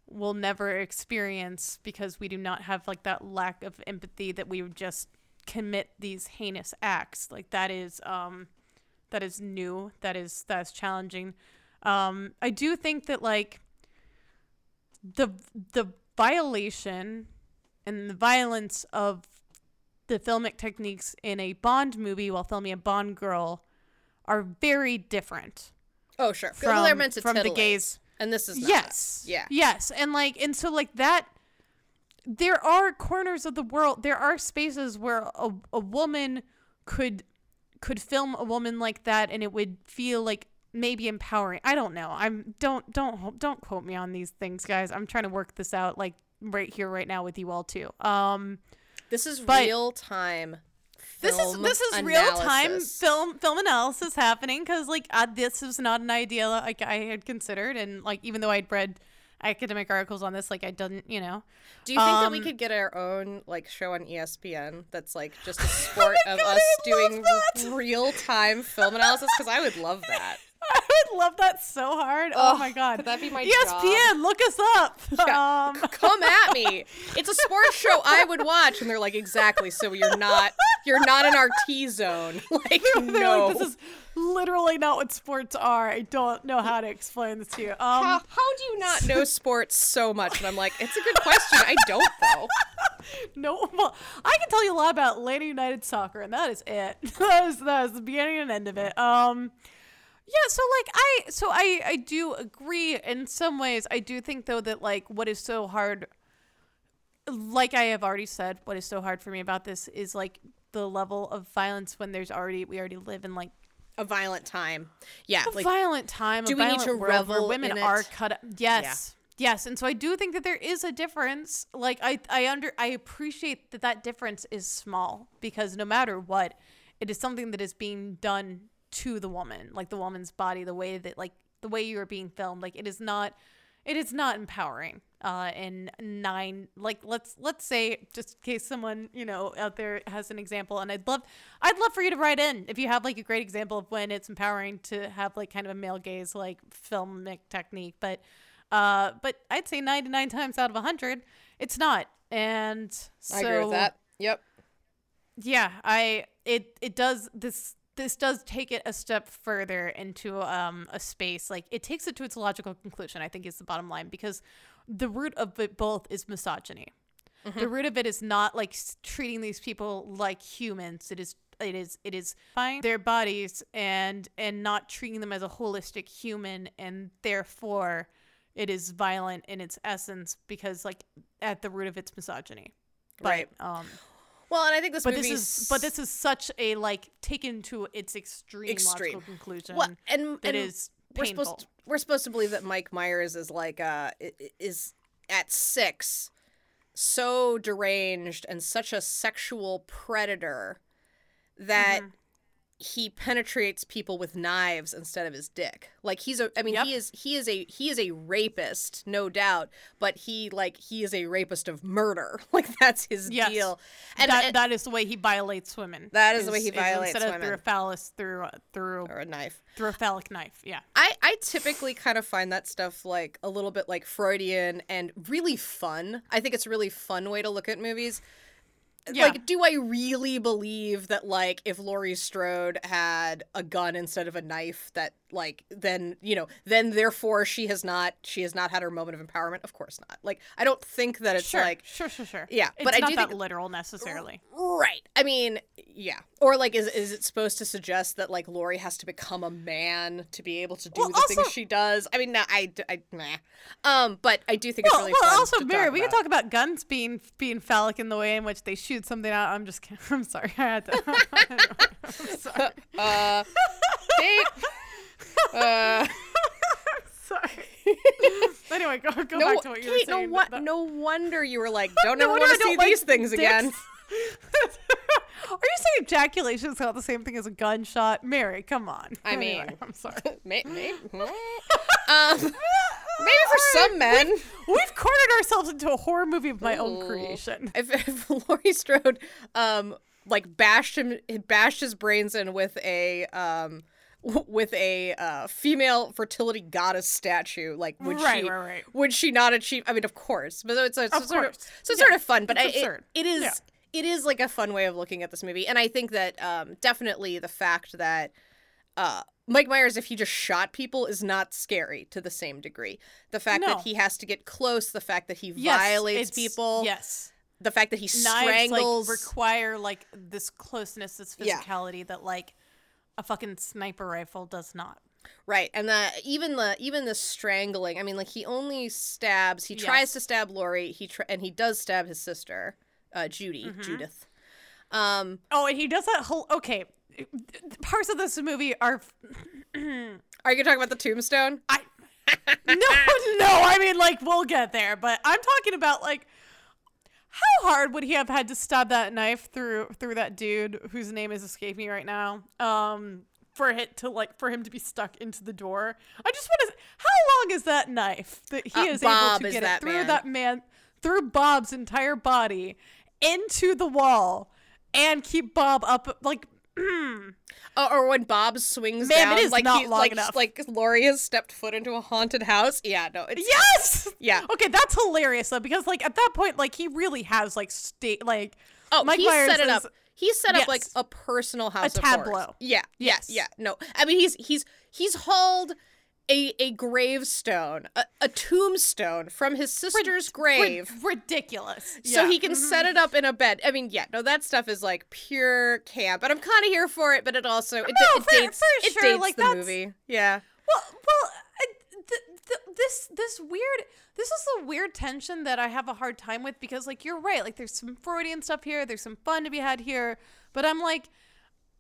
will never experience because we do not have like that lack of empathy that we would just commit these heinous acts like that is um that is new that is that's challenging um i do think that like the the violation and the violence of the filmic techniques in a bond movie while filming a bond girl are very different
Oh, sure. they're
From-
meant to
from the gaze-
and this is not.
yes
Yeah.
yes and like and so like that there are corners of the world there are spaces where a, a woman could could film a woman like that and it would feel like maybe empowering. I don't know. I'm don't don't don't quote me on these things guys. I'm trying to work this out like right here right now with you all too. Um
This is
But-
real time.
this is this is real time film film analysis happening because like uh, this is not an idea like I had considered and like even though I'd read academic articles on this like I didn't you know
Do you think that we
Um,
could get our own like show on ESPN that's like just a sport of
Oh God,
us doing real time film analysis? Because I would love that.
I would love that so hard oh my god
could that be my
ESPN look us up
Yeah,
um
come at me. It's a sports show I would watch, and they're like, exactly. So you're not, you're not in our T zone. Like,
they're
no.
like this is literally not what sports are I don't know how to explain this to you um
how, how do you not know sports so much? And I'm like, it's a good question. I don't though.
No, well, I can tell you a lot about Atlanta United soccer, and that is it. that is that is the beginning and end of it. Um, yeah. So like I, so I I do agree in some ways. I do think though that like what is so hard, like I have already said, what is so hard for me about this is like the level of violence when there's already we already live in like
A violent time. Yeah.
a
Like,
violent time.
do we need to
where
revel
women are cut. Up. Yes, yes, and so I do think that there is a difference. Like I, I under, I appreciate that that difference is small because no matter what, it is something that is being done to the woman, like the woman's body, the way that like the way you are being filmed. Like it is not, it is not empowering. Uh, and nine, like let's let's say just in case someone you know out there has an example, and I'd love, I'd love for you to write in if you have like a great example of when it's empowering to have like kind of a male gaze like filmic technique, but, uh, but I'd say ninety nine times out of hundred, it's not, and so
I agree with that. Yep.
yeah i it it does this this does take it a step further into um a space like it takes it to its logical conclusion i think is the bottom line because the root of it both is misogyny. The root of it is not like treating these people like humans. It is it is it is finding their bodies and and not treating them as a holistic human and therefore it is violent in its essence because like at the root of its misogyny. But
Right.
um
Well, and I think this
but this is but this is such a like taken to its extreme,
Extreme.
logical conclusion
well, and,
that
and
is
we're
painful.
supposed to, we're supposed to believe that Mike Myers is like uh is at six so deranged and such a sexual predator that
Mm-hmm.
He penetrates people with knives instead of his dick. Like he's a I mean
Yep.
he is he is a he is a rapist, no doubt, but he like he is a rapist of murder. Like that's his
Yes.
deal. And,
that
and-
that is the way he violates women.
That is the way he violates women.
instead of through a phallus through a, through
or a knife.
through a phallic knife. Yeah.
I, I typically kind of find that stuff like a little bit like Freudian and really fun. I think it's a really fun way to look at movies.
Yeah.
Like, do I really believe that like if Laurie Strode had a gun instead of a knife, that like then you know then therefore she has not she has not had her moment of empowerment? Of course not. Like I don't think that it's
Sure.
like
sure. Sure. Sure.
Yeah,
It's
but I do
that
think-
literal necessarily.
Right. I mean, yeah. Or like, is is it supposed to suggest that like Laurie has to become a man to be able to do
Well,
the things
also-
she does? I mean, no, I, I, nah. Um, but I do think it's
Well,
really
well
fun
also, Mary, we can talk about guns being being phallic in the way in which they shoot something out. I'm just kidding. I'm sorry. I had to. I'm sorry.
Uh, Dave, uh,
sorry. anyway, go go
no,
back to what you were
Kate, no,
saying.
what,
The-
no wonder you were like, don't
No
ever want to see
don't like
these things again.
Are you saying ejaculation is not the same thing as a gunshot. Mary, come on.
I
Anyway,
mean-
I'm sorry.
Maybe, maybe, um, maybe for some men.
We've cornered ourselves into a horror movie of my own creation.
If, if Laurie Strode, um, like bashed him, bashed his brains in with a, um, w- with a uh, female fertility goddess statue, like would
Right,
she,
right, right.
would she not achieve? I mean, of course, but it's, it's
Of
sort of, so it's
Yeah,
sort of fun. But I, it, it is,
Yeah.
it is like a fun way of looking at this movie, and I think that um, definitely the fact that uh, Mike Myers, if he just shot people, is not scary to the same degree. The fact
No.
that he has to get close, the fact that he
Yes,
violates people,
Yes.
the fact that he
Knives
strangles.
like require like this closeness, this
Yeah.
physicality that like a fucking sniper rifle does not.
right, and the even the even the strangling. I mean, like he only stabs. He tries to stab Laurie. He tr- and he does stab his sister, uh, Judy,
Mm-hmm.
Judith. Um,
Oh, and he does that whole okay. Parts of this movie are
are you gonna talk about the tombstone?
I no, no. I mean, like, we'll get there, but I'm talking about like, how hard would he have had to stab that knife through through that dude whose name is escaping me right now? Um, for it to like for him to be stuck into the door. I just want to. How long is that knife that he
Uh,
is
Bob
able to
is
get it through
man.
that man through Bob's entire body into the wall and keep Bob up like.
Oh, or when Bob swings
Ma'am,
down,
is
like
not
he,
long
like
enough.
like Laurie has stepped foot into a haunted house. Yeah, no, it's
Yes.
Yeah.
Okay, that's hilarious though because like at that point, like he really has like state like
Oh,
Mike
he
Myers
set it
is-
up. He set up like a personal house
A tableau.
Yeah,
Yes.
yeah, yeah. No, I mean he's he's he's hauled a a gravestone, a, a tombstone from his sister's
rid-
grave.
ridiculous.
So
Yeah.
he can mm-hmm. set it up in a bed. I mean, yeah, no, that stuff is like pure camp, and I'm kind of here for it. But it also it,
No,
it
for-
dates
for
it dates
like,
the
that's-
movie. Yeah,
Well, well, I, th- th- this this weird this is a weird tension that I have a hard time with because like you're right, like there's some Freudian stuff here, there's some fun to be had here, but I'm like,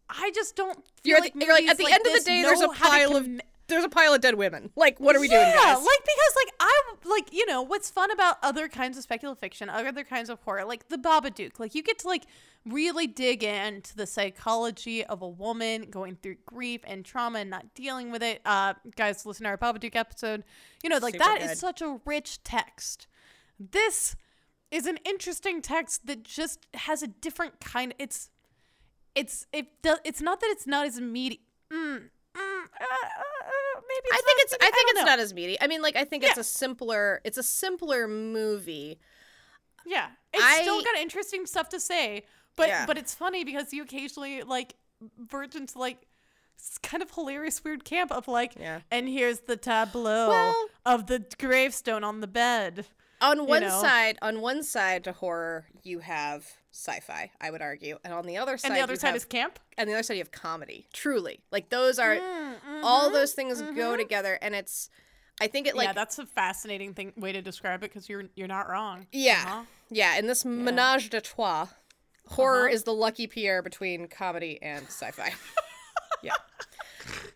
I just don't. Feel
you're,
like
the, you're like at the end of the day, there's a pile of
conve-
there's a pile of dead women. Like, what are we
yeah,
doing. Yeah,
like because like I like you know what's fun about other kinds of speculative fiction, other kinds of horror, like the Babadook. Like you get to like really dig into the psychology of a woman going through grief and trauma and not dealing with it. Uh, guys, listen to our Babadook episode. You know, like
Super
that is
good.
such a rich text. This is an interesting text that just has a different kind. It's it's it. It's not that it's not as meaty. Mm, maybe
I think it's I think it's
know.
not as meaty. I mean, like I think it's a simpler it's a simpler movie.
Yeah, it's
I-
still got interesting stuff to say, but
Yeah.
but it's funny because you occasionally like verge into like s- kind of hilarious weird camp of like,
Yeah.
and here's the tableau
Well-
of the gravestone on the bed.
On one
know?
side, on one side to horror, you have sci-fi. I would argue, and on the other side,
And the other side
have,
is camp.
and the other side you have comedy. Truly, like those are
Mm,
all
mhm.
those things go together, and it's. I think it like
yeah, that's a fascinating thing way to describe it because you're you're not wrong.
Yeah.
Uh-huh.
Yeah, in this menage de trois, horror
Uh-huh.
is the lucky pair between comedy and sci-fi. yeah.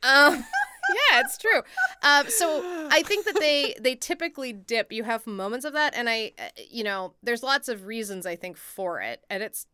Um, yeah, it's true. Um, so I think that they they typically dip. You have moments of that, and I, uh, you know, there's lots of reasons I think for it, and it's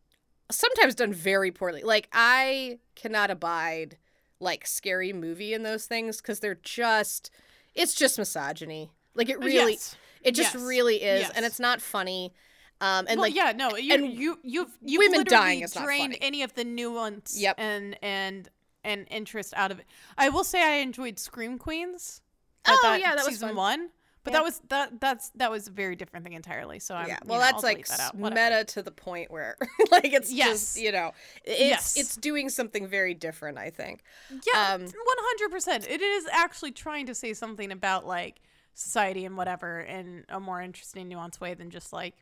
sometimes done very poorly. Like I cannot abide like scary movie in those things because they're just, it's just misogyny. Like it really,
Yes.
it just
Yes.
really is, and it's not funny. Um, and
well,
like
yeah, no, you
and
you you've you've
women
literally
dying is
drained any of the nuance
Yep.
and and and interest out of it. I will say I enjoyed Scream Queens. I
Oh,
thought
yeah, that was
season
fun.
one, but
Yeah.
that was that that's that was a very different thing entirely. So I'm
yeah,
you
well,
know,
that's
I'll
like
that out.
s-
Whatever.
meta to the point where like it's
Yes.
just you know it's
Yes.
it's doing something very different. I think.
Yeah,
um,
one hundred percent. It is actually trying to say something about like society and whatever in a more interesting, nuanced way than just like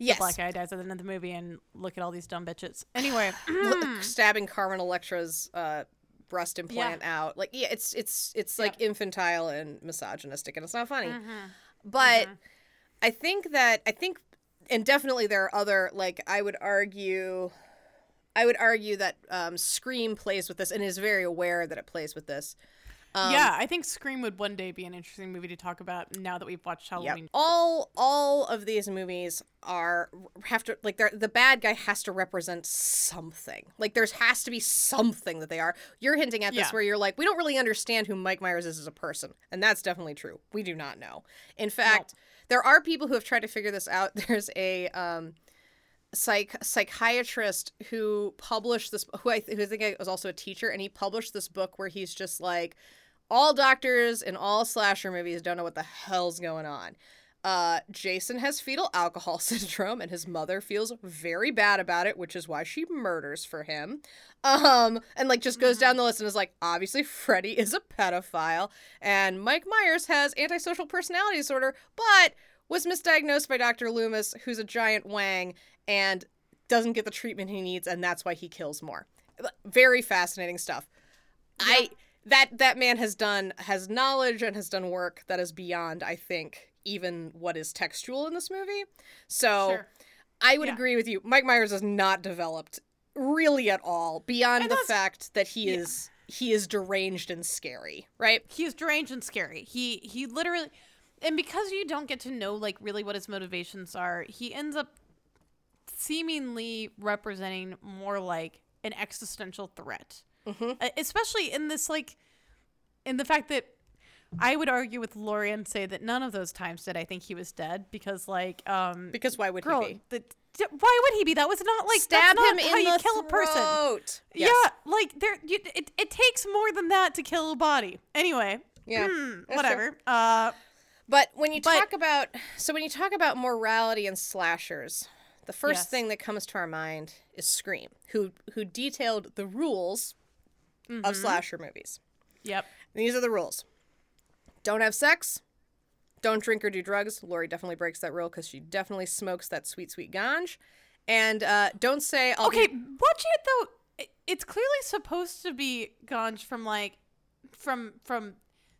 Yes.
black guy dies at the end of the movie and look at all these dumb bitches. Anyway,
L- stabbing Carmen Electra's uh, breast implant out. Like yeah, it's it's it's like infantile and misogynistic, and it's not funny.
Mm-hmm.
But I think that I think, and definitely there are other like I would argue. I would argue that um, Scream plays with this and is very aware that it plays with this. Um,
yeah, I think Scream would one day be an interesting movie to talk about now that we've watched
Yep.
Halloween.
All all of these movies are have to like they're, the bad guy has to represent something. Like there's has to be something that they are. You're hinting at this
Yeah.
where you're like, we don't really understand who Mike Myers is as a person, and that's definitely true. We do not know. In fact, there are people who have tried to figure this out. There's a um psych psychiatrist who published this who I, who I think was also a teacher and he published this book where he's just like all doctors in all slasher movies don't know what the hell's going on. Uh, Jason has fetal alcohol syndrome, and his mother feels very bad about it, which is why she murders for him. Um, and like just goes down the list and is like, obviously Freddy is a pedophile, and Mike Myers has antisocial personality disorder, but was misdiagnosed by Dr. Loomis, who's a giant wang and doesn't get the treatment he needs, and that's why he kills more. Very fascinating stuff. I that that man has done has knowledge and has done work that is beyond, I think, even what is textual in this movie. So
Sure.
I would
Yeah.
agree with you. Mike Myers is not developed really at all beyond
And
the fact that he is he is deranged and scary, right?
He is deranged and scary. He he literally and because you don't get to know like really what his motivations are, he ends up seemingly representing more like an existential threat.
Mhm.
Uh, especially in this like in the fact that I would argue with Laurie and say that none of those times did I think he was dead because like um
Because why would
girl
he be?
the, why would he be? That was not like
Stab
that's
him
not
in
how you
the
kill a person.
throat. Yes.
Yeah, like there, you, it, it takes more than that to kill a body. Anyway,
Yeah,
hmm, whatever. Uh,
But when you
But-
talk about so when you talk about morality and slashers, the first
Yes.
thing that comes to our mind is Scream, who who detailed the rules of slasher movies.
yep.
And these are the rules: don't have sex, don't drink or do drugs. Laurie definitely breaks that rule because she definitely smokes that sweet sweet ganj, and uh, don't say I'll
Okay,
Be-
watch it though. It's clearly supposed to be ganj from like, from from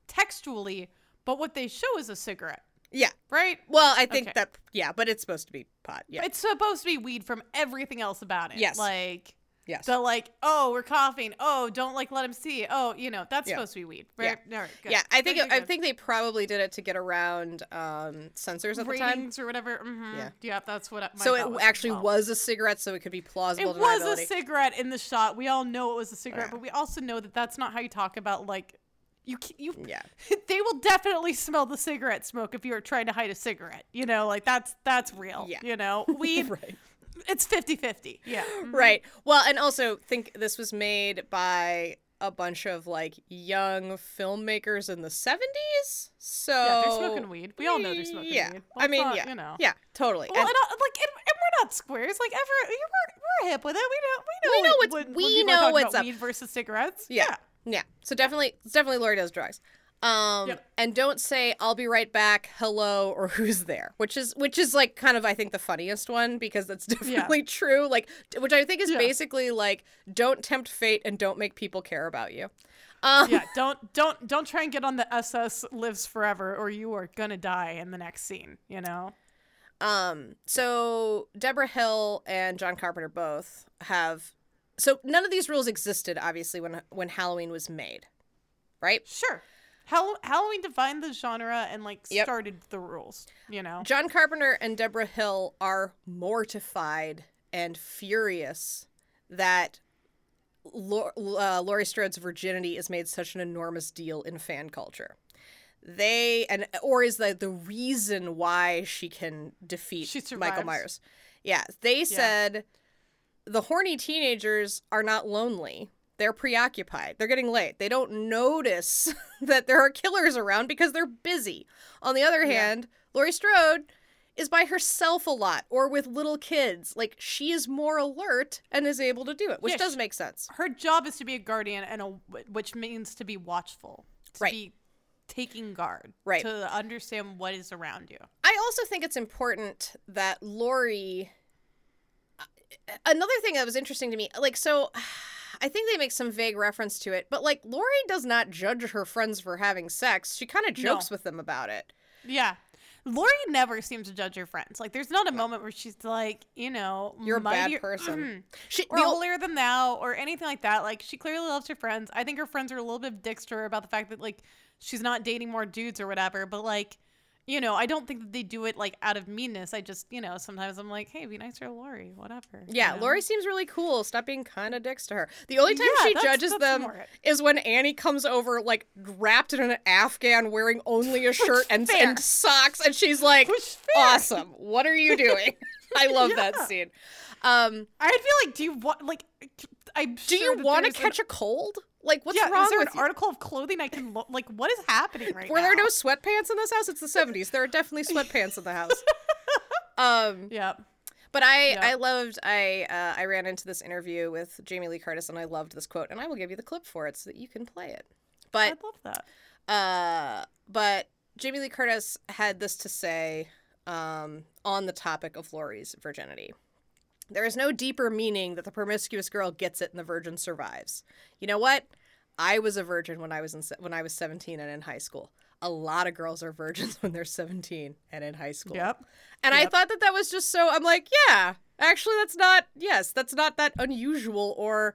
textually, but what they show is a cigarette,
yeah.
right?
Well, I think
Okay.
that yeah, but it's supposed to be pot. Yeah.
It's supposed to be weed from everything else about it.
Yes.
like
yes.
the like, oh, we're coughing. Oh, don't like let him see. Oh, you know that's
Yeah.
supposed to be weed. Right? Good.
yeah, I think it, I think they probably did it to get around um, censors at the time.
ratings or whatever. hmm
Yeah.
yeah, that's what.
So it
was
actually
well.
was a cigarette, so it could be plausible
It was a cigarette in the shot. We all know it was a cigarette,
Yeah.
but we also know that that's not how you talk about like you. You
yeah,
they will definitely smell the cigarette smoke if you are trying to hide a cigarette. You know, like that's that's real.
Yeah.
You know, weed.
right,
It's 50-50. Yeah.
right. Well, and also think this was made by a bunch of like young filmmakers in the seventies. So
Yeah, they're smoking weed. We all know they're smoking
yeah.
weed.
I mean,
not,
yeah,
you know.
yeah, totally.
Well,
And-
and, uh, like, and, and we're not squares. Like, ever, we're, we're hip with it. We know, we know,
We know
what-
what's-
when- when
we
are
know what's up.
Weed versus cigarettes.
Yeah. Yeah. So definitely definitely Laurie does drugs. Um
Yep.
and don't say I'll be right back, hello or who's there, which is which is like kind of I think the funniest one because that's definitely true. Like which I think is
Yeah.
basically like don't tempt fate and don't make people care about you. Um
yeah, don't don't don't try and get on the SS lives forever, or you are gonna die in the next scene. You know.
um so Debra Hill and John Carpenter both have so none of these rules existed obviously when when Halloween was made. Right?
Sure. Hall- Halloween defined the genre and like
Yep.
started the rules. You know.
John Carpenter and Debra Hill are mortified and furious that uh, Laurie Strode's virginity is made such an enormous deal in fan culture. They and or is that the reason why she can defeat
She
Michael. Myers? Yeah, they said the horny teenagers are not lonely. They're preoccupied. They're getting late. They don't notice that there are killers around because they're busy. On the other hand, Laurie Strode is by herself a lot or with little kids. Like she is more alert and is able to do it, which
Yeah,
does
she-
make sense.
Her job is to be a guardian, and a which means to be watchful, to
Right.
be taking guard,
Right.
to understand what is around you.
I also think it's important that Laurie. Uh, another thing that was interesting to me, like, so I think they make some vague reference to it, but like, Laurie does not judge her friends for having sex. She kind of
No.
jokes with them about it.
Yeah. Laurie never seems to judge her friends. Like, there's not a moment where she's like, you know,
You're a bad person. she,
or
the
holier than thou, or anything like that. Like, she clearly loves her friends. I think her friends are a little bit dicks to her about the fact that like she's not dating more dudes or whatever. But like, you know, I don't think that they do it like out of meanness. I just, you know, sometimes I'm like, hey, be nicer to Laurie, whatever.
yeah,
you know?
Laurie seems really cool. Stop being kind of dicks to her. The only time
Yeah,
she
that's-
judges
that's
them
more
is when Annie comes over, like wrapped in an afghan, wearing only a shirt and, and socks, and she's like, "Awesome! What are you doing?" I love that scene. Um,
I feel like, do you want like? I'm
do you want to catch a cold? Like, what's
yeah,
wrong
is there
with
an
you?
article of clothing I can look? Like, what is happening right
Were
now?
Were there no sweatpants in this house? It's the '70s. There are definitely sweatpants in the house. Um,
Yeah.
But I,
Yeah.
I loved I uh, I ran into this interview with Jamie Lee Curtis and I loved this quote and I will give you the clip for it so that you can play it. But
I'd love that.
uh, but Jamie Lee Curtis had this to say um, on the topic of Laurie's virginity. There is no deeper meaning that the promiscuous girl gets it and the virgin survives. You know what? I was a virgin when I was in when I was 17 and in high school. A lot of girls are virgins when they're 17 and in high school.
Yep.
And I thought that that was just so. I'm like, yeah, actually, that's not. Yes, that's not that unusual or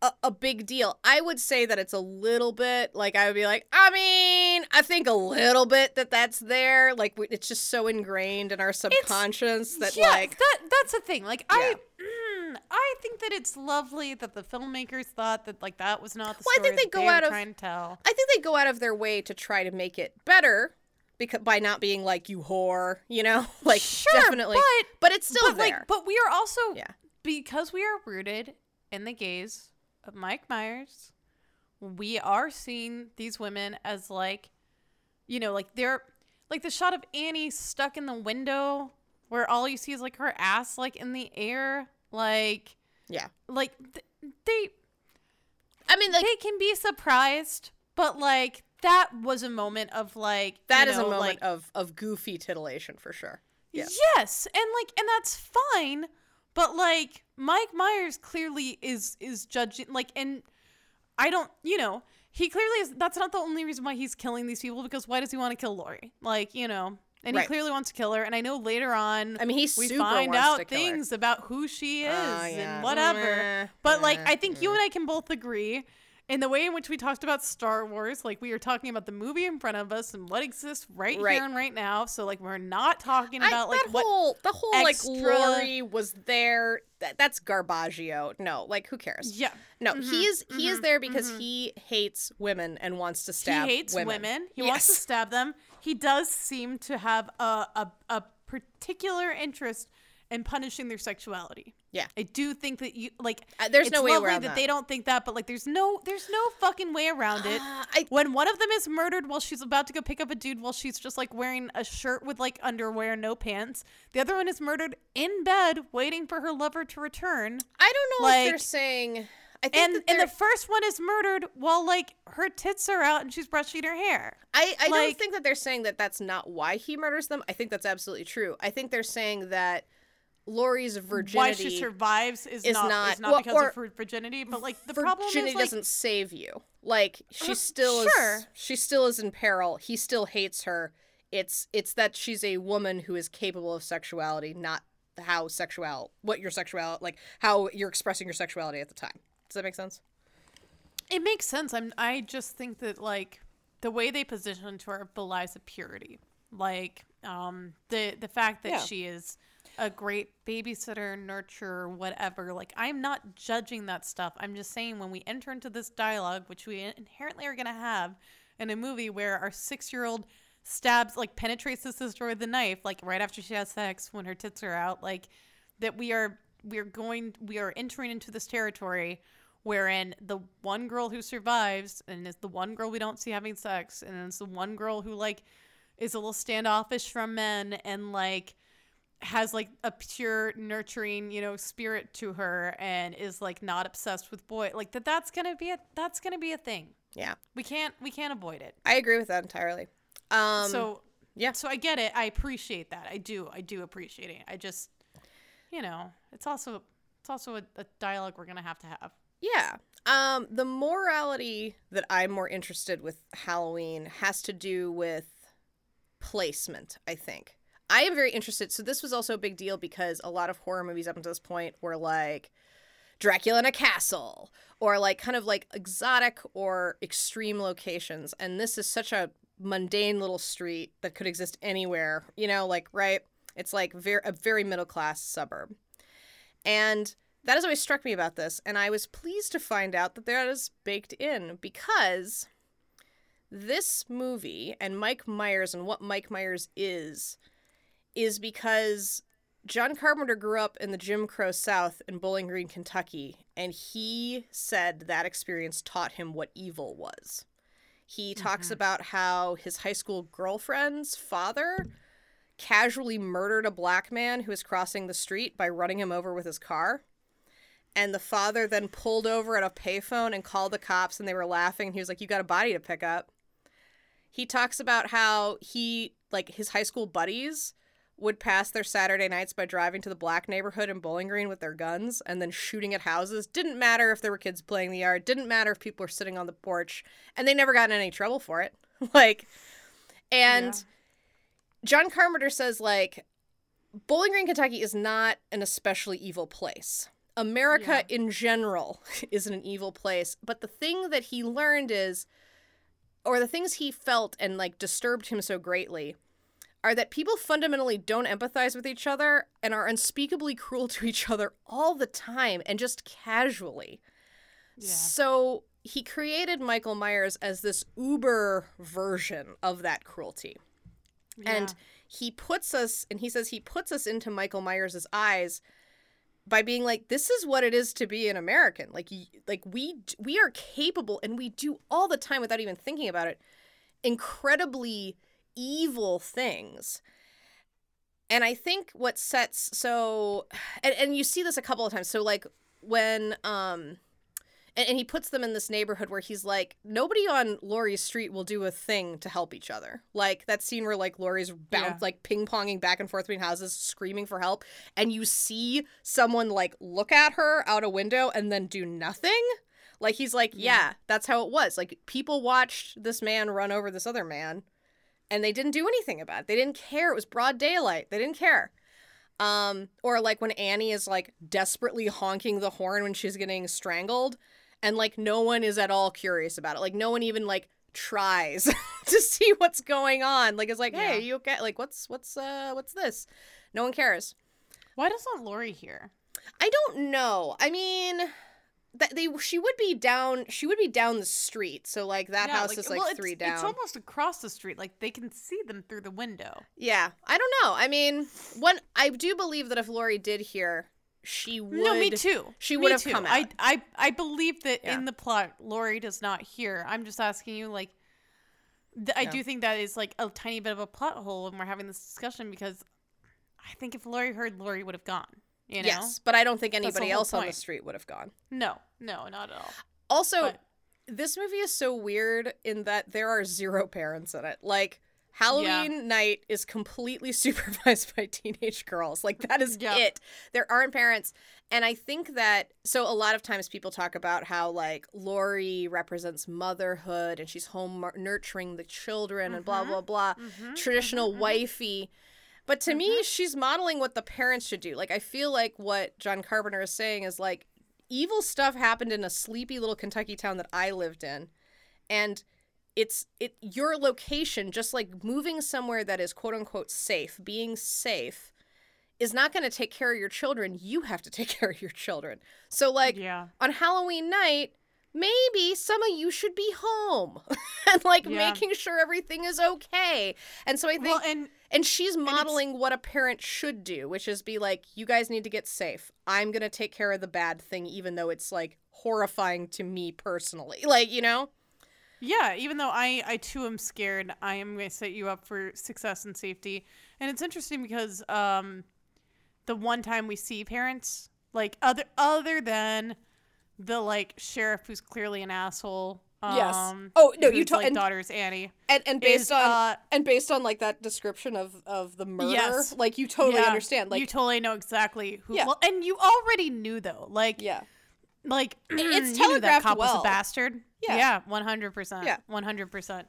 a, a big deal. I would say that it's a little bit like I would be like, I mean, I think a little bit that that's there. Like it's just so ingrained in our subconscious that
yeah,
like
that that's the thing. Like I, mm, I think that it's lovely that the filmmakers thought that like that was not the
Well, I think they go
were
out of-
trying to tell.
I think they go out of their way to try to make it better. Because by not being like you whore, you know, like
Sure,
definitely,
but-
but it's still
but
there.
like, but we are also
Yeah.
because we are rooted in the gaze of Mike Myers. We are seeing these women as like, you know, like they're like the shot of Annie stuck in the window where all you see is like her ass like in the air, like
yeah,
like th- they
I mean, like
they can be surprised, but like that was a moment of like
that is
know,
a moment
like,
of of goofy titillation for sure. Yeah.
Yes, and like and that's fine, but like Mike Myers clearly is is judging like and I don't, you know, he clearly is that's not the only reason why he's killing these people because why does he want to kill Laurie? Like, you know, and
Right.
he clearly wants to kill her and I know later on
I mean, he
we find out
her.
things about who she is
Oh, yeah.
and whatever.
Meh,
but like I think you and I can both agree in the way in which we talked about Star Wars, like we are talking about the movie in front of us and what exists right,
Right.
here and right now. So like we're not talking
I-
about like what
whole the whole
extra-
like Laurie was there. That, that's Garbaggio. No, like who cares?
Yeah.
No, he's he is mm-hmm. there because mm-hmm. he hates women and wants to stab.
he hates women. He wants to stab them. He does seem to have a, a, a particular interest in punishing their sexuality.
Yeah.
I do think that you like.
Uh, there's no way around
that,
that.
they don't think that, but like, there's no, there's no fucking way around it.
Uh, I-
when one of them is murdered while she's about to go pick up a dude while she's just like wearing a shirt with like underwear, no pants. The other one is murdered in bed, waiting for her lover to return.
I don't know if they're saying. I think
And and the first one is murdered while like her tits are out and she's brushing her hair.
I, I don't think that they're saying that that's not why he murders them. I think that's absolutely true. I think they're saying that Laurie's virginity.
why she survives is,
is
not,
not-
is not
well,
because of her virginity, but like the problem
virginity
is like
doesn't save you. Like she
Uh,
still
sure.
is she still is in peril. He still hates her. It's it's that she's a woman who is capable of sexuality, not how sexual what your sexual like how you're expressing your sexuality at the time. Does that make sense?
it makes sense. I'm I just think that like the way they position her belies a purity. Like um the the fact that
Yeah.
she is a great babysitter, nurturer, whatever. Like I'm not judging that stuff. I'm just saying when we enter into this dialogue, which we inherently are going to have in a movie where our 6-year-old stabs like penetrates the sister with a knife like right after she has sex when her tits are out, like that we are we are going we are entering into this territory wherein the one girl who survives and is the one girl we don't see having sex and it's the one girl who like is a little standoffish from men and like has like a pure nurturing you know spirit to her and is like not obsessed with boy like that that's gonna be a that's gonna be a thing
Yeah.
we can't we can't avoid it
I agree with that entirely. Um
so
yeah.
so i get it i appreciate that i do i do appreciate it i just you know it's also it's also a, a dialogue we're gonna have to have
Yeah. Um, the morality that I'm more interested with Halloween has to do with placement, I think. I am very interested. So this was also a big deal because a lot of horror movies up until this point were like Dracula in a castle or like kind of like exotic or extreme locations. And this is such a mundane little street that could exist anywhere, you know, like right? It's like very a very middle class suburb. And that has always struck me about this, and I was pleased to find out that that is baked in because this movie and Mike Myers and what Mike Myers is is because John Carpenter grew up in the Jim Crow South in Bowling Green, Kentucky, and he said that experience taught him what evil was. He talks mm-hmm. about how his high school girlfriend's father casually murdered a black man who was crossing the street by running him over with his car. And the father then pulled over at a payphone and called the cops, and they were laughing. And he was like, You got a body to pick up. He talks about how he, like, his high school buddies would pass their Saturday nights by driving to the black neighborhood in Bowling Green with their guns and then shooting at houses. Didn't matter if there were kids playing the yard, didn't matter if people were sitting on the porch, and they never got in any trouble for it. like, and yeah. John Carpenter says, like, Bowling Green, Kentucky is not an especially evil place. America yeah. in general isn't an evil place, but the thing that he learned is, or the things he felt and like disturbed him so greatly are that people fundamentally don't empathize with each other and are unspeakably cruel to each other all the time and just casually. Yeah. So he created Michael Myers as this uber version of that cruelty. Yeah. And he puts us, and he says he puts us into Michael Myers' eyes by being like this is what it is to be an american like like we we are capable and we do all the time without even thinking about it incredibly evil things. And I think what sets so and, and you see this a couple of times. So like when um and, and he puts them in this neighborhood where he's like, nobody on Laurie's street will do a thing to help each other. Like that scene where like Laurie's bound yeah. like ping ponging back and forth between houses, screaming for help, and you see someone like look at her out a window and then do nothing. Like he's like, yeah, yeah that's how it was. Like people watched this man run over this other man and they didn't do anything about it. They didn't care. It was broad daylight. They didn't care. Um, or like when Annie is like desperately honking the horn when she's getting strangled, and like no one is at all curious about it. Like no one even like tries to see what's going on. Like it's like, hey, yeah. you okay? Like what's what's uh what's this? No one cares.
Why doesn't Laurie hear?
I don't know. I mean, that they she would be down she would be down the street so like that yeah, house like, is like well, three down.
it's almost across the street like they can see them through the window.
Yeah i don't know i mean one i do believe that if laurie did hear she would
no me too
she would me have too. come out.
I i, I believe that yeah. in the plot laurie does not hear. I'm just asking you like th- i do think that is like a tiny bit of a plot hole when we're having this discussion because i think if laurie heard laurie would have gone you know? Yes,
but I don't think anybody else point. on the street would have gone.
No, no, not at all.
Also, but. this movie is so weird in that there are zero parents in it. Like Halloween yeah. night is completely supervised by teenage girls. Like that is yep. it. There aren't parents. And I think that so a lot of times people talk about how like Laurie represents motherhood and she's home nurturing the children mm-hmm. and blah mm-hmm. blah blah. Mm-hmm. Traditional mm-hmm. wifey. But to mm-hmm. me, she's modeling what the parents should do. Like I feel like what John Carpenter is saying is like evil stuff happened in a sleepy little Kentucky town that I lived in. And it's it your location just like moving somewhere that is quote unquote safe, being safe is not going to take care of your children. You have to take care of your children. So like yeah. on Halloween night, maybe some of you should be home and like yeah. making sure everything is okay. And so I think well, and and she's modeling and what a parent should do, which is be like you guys need to get safe. I'm going to take care of the bad thing even though it's like horrifying to me personally. Like, you know?
Yeah, even though I I too am scared, I am going to set you up for success and safety. And it's interesting because um the one time we see parents like other other than the like sheriff who's clearly an asshole.
Yes. Um, oh no, you
told like, daughter's Annie.
And and based is, on uh, and based on like that description of of the murder, yes. like you totally yeah, understand. Like
you totally know exactly who. Yeah. Well, and you already knew though. Like
yeah.
Like it's telegraphed that cop well. was a bastard. Yeah. Yeah. One hundred percent. Yeah. One hundred percent.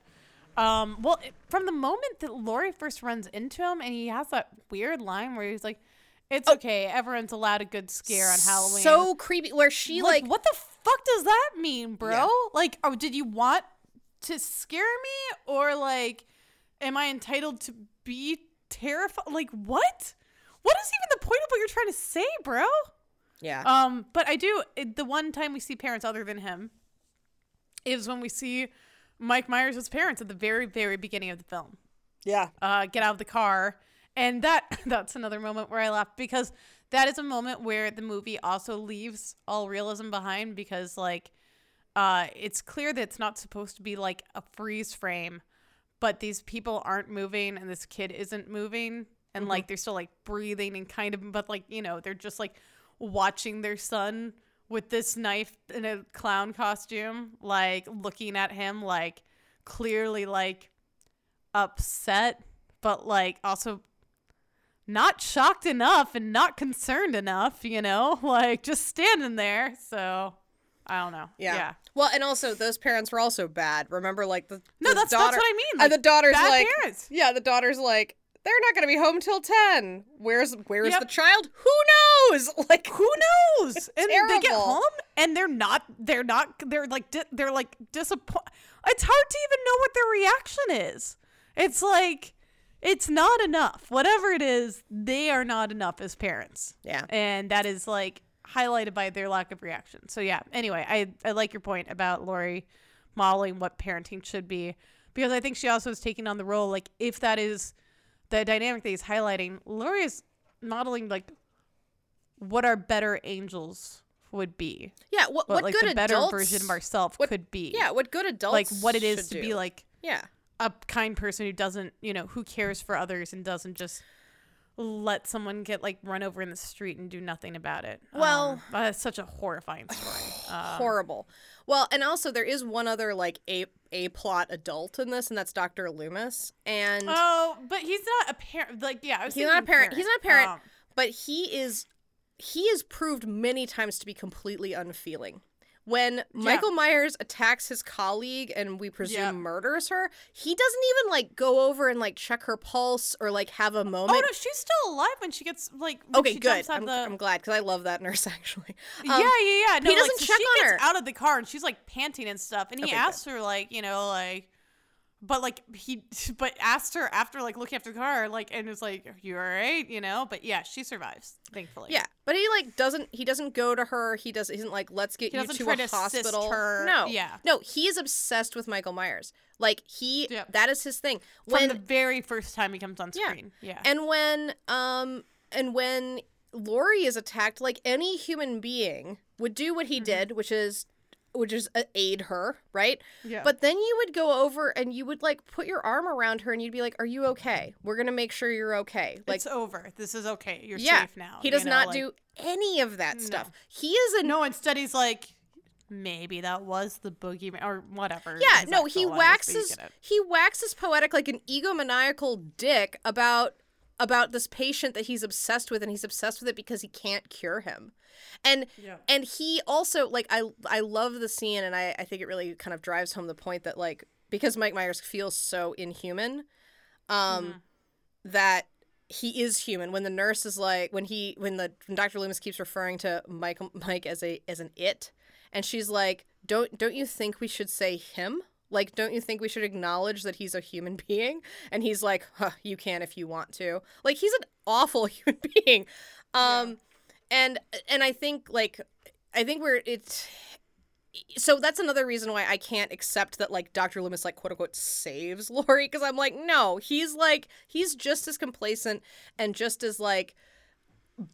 Um, well, from the moment that Laurie first runs into him, and he has that weird line where he's like, "It's okay, everyone's allowed a good scare on Halloween."
So creepy. Where she
like,
like,
what the fuck does that mean, bro?
Yeah.
Like, oh, did you want to scare me, or like, am I entitled to be terrified? Like, what? What is even the point of what you're trying to say, bro?
yeah,
Um, but I do it, the one time we see parents other than him is when we see Mike Myers' parents at the very, very beginning of the film.
yeah,
Uh, get out of the car, and that that's another moment where I laughed because that is a moment where the movie also leaves all realism behind because like uh, it's clear that it's not supposed to be like a freeze frame, but these people aren't moving and this kid isn't moving and like they're still like breathing and kind of but like you know they're just like watching their son with this knife in a clown costume like looking at him like clearly like upset but like also not shocked enough and not concerned enough you know like just standing there so i don't know
yeah,
yeah
Well, and also those parents were also bad. Remember, like the
No,
the
that's- that's
daughter,
what I mean,
uh,
and
the daughter's
bad
like,
parents.
yeah, the daughter's like, they're not gonna be home till ten. Where's where's
Yep.
the child? Who knows? Like,
who knows and they get home and they're not they're not they're like di- they're like disappointed it's hard to even know what their reaction is it's like it's not enough. Whatever it is they are not enough as parents.
Yeah.
and that is like highlighted by their lack of reaction. So yeah. Anyway i i like your point about laurie modeling what parenting should be because i think she also is taking on the role like if that is the dynamic that he's highlighting laurie is modeling like what our better angels would be.
Yeah, what
what
what
like
good
the better
adults,
version of ourselves could be.
Yeah, what good adults
like what it is to
do.
be like
Yeah,
a kind person who doesn't, you know, who cares for others and doesn't just let someone get like run over in the street and do nothing about it.
Well-
um, that's such a horrifying story. Uh,
horrible. Well, and also there is one other like a a plot adult in this, and that's Doctor Loomis, and
oh, but he's not a parent. Like, yeah, I was
he's not a
thinking
parent. He's not a parent,
Um,
but he is he is proved many times to be completely unfeeling. When Michael Myers attacks his colleague and we presume
Yeah.
murders her, he doesn't even like go over and like check her pulse or like have a moment.
oh no, she's still alive when she gets like.
Okay,
she
good. I'm,
the,
I'm glad because I love that nurse actually. Um,
yeah, yeah, yeah. No,
he doesn't
so
check
she
on
gets
her.
out of the car and she's like panting and stuff, and he
Okay,
asks her like, you know, like, but like he, but asked her after like looking after the car, like, and was like, "You're you all right?" You know, but yeah, she survives, thankfully.
Yeah, but he like doesn't he doesn't go to her. He doesn't he isn't like let's get
He
you to a
to
hospital.
her.
No,
Yeah.
no, he is obsessed with Michael Myers. Like he
Yep.
that is his thing.
from
When
the very first time he comes on
yeah,
screen. Yeah.
and when um and when Laurie is attacked, like any human being would do what he
Mm-hmm.
did, which is which is uh, aid her, right?
Yeah.
But then you would go over and you would like put your arm around her and you'd be like, "Are you okay? We're gonna make sure you're okay." Like
it's over. This is okay. You're
yeah,
safe now.
he
you
does
know,
not
like-
do any of that stuff. He is a
No, instead he's like, maybe that was the boogeyman or whatever.
Yeah, no, he
line is, but you
waxes he waxes poetic like an egomaniacal dick about about this patient that he's obsessed with and he's obsessed with it because he can't cure him. And
Yeah.
and he also like I I love the scene and I I think it really kind of drives home the point that like because Mike Myers feels so inhuman um
Mm-hmm.
that he is human when the nurse is like when he when the when Dr. Loomis keeps referring to Mike Mike as a as an it and she's like don't don't you think we should say him like don't you think we should acknowledge that he's a human being? And he's like huh, you can if you want to. Like he's an awful human being. Um and and I think like I think we're it's so that's another reason why I can't accept that like Dr. Loomis like quote unquote saves Laurie because I'm like no he's like he's just as complacent and just as like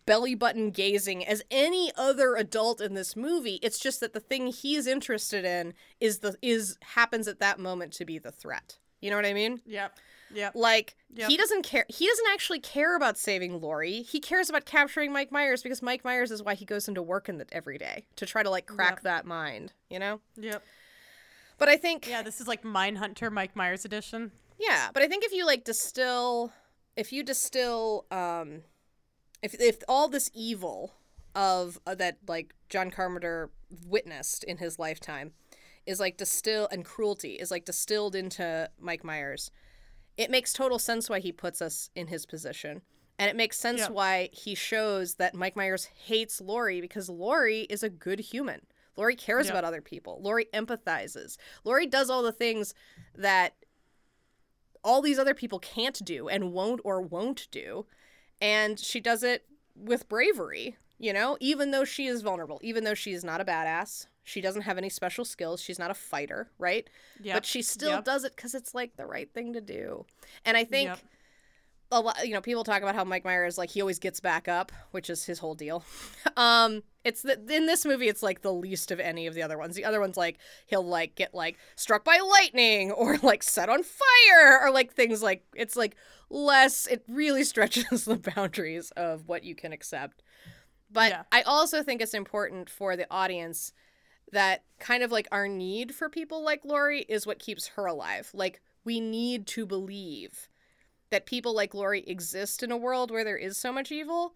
belly button gazing as any other adult in this movie it's just that the thing he's interested in is the is happens at that moment to be the threat you know what I mean
Yep. Yep.
like
Yep.
he doesn't care. He doesn't actually care about saving Laurie. He cares about capturing Mike Myers because Mike Myers is why he goes into work in the, every day to try to like crack
Yep.
that mind. You know.
Yep.
But I think
Yeah, this is like Mindhunter Mike Myers edition.
yeah. But I think if you like distill, if you distill, um, if if all this evil of uh, that like John Carpenter witnessed in his lifetime is like distilled and cruelty is like distilled into Mike Myers. It makes total sense why he puts us in his position. And it makes sense
Yeah.
why he shows that Mike Myers hates Laurie because Laurie is a good human. Laurie cares
Yeah.
about other people. Laurie empathizes. Laurie does all the things that all these other people can't do and won't or won't do. And she does it with bravery, you know, even though she is vulnerable, even though she is not a badass. She doesn't have any special skills. She's not a fighter, right?
Yep.
But she still
Yep.
does it because it's like the right thing to do. And I think
Yep.
A lot, you know, people talk about how Mike Myers like he always gets back up, which is his whole deal. um, it's the, in this movie, it's like the least of any of the other ones. The other ones, like he'll like get like struck by lightning or like set on fire or like things like it's like less. It really stretches the boundaries of what you can accept. But
Yeah.
I also think it's important for the audience that kind of like our need for people like Laurie is what keeps her alive. Like we need to believe that people like Laurie exist in a world where there is so much evil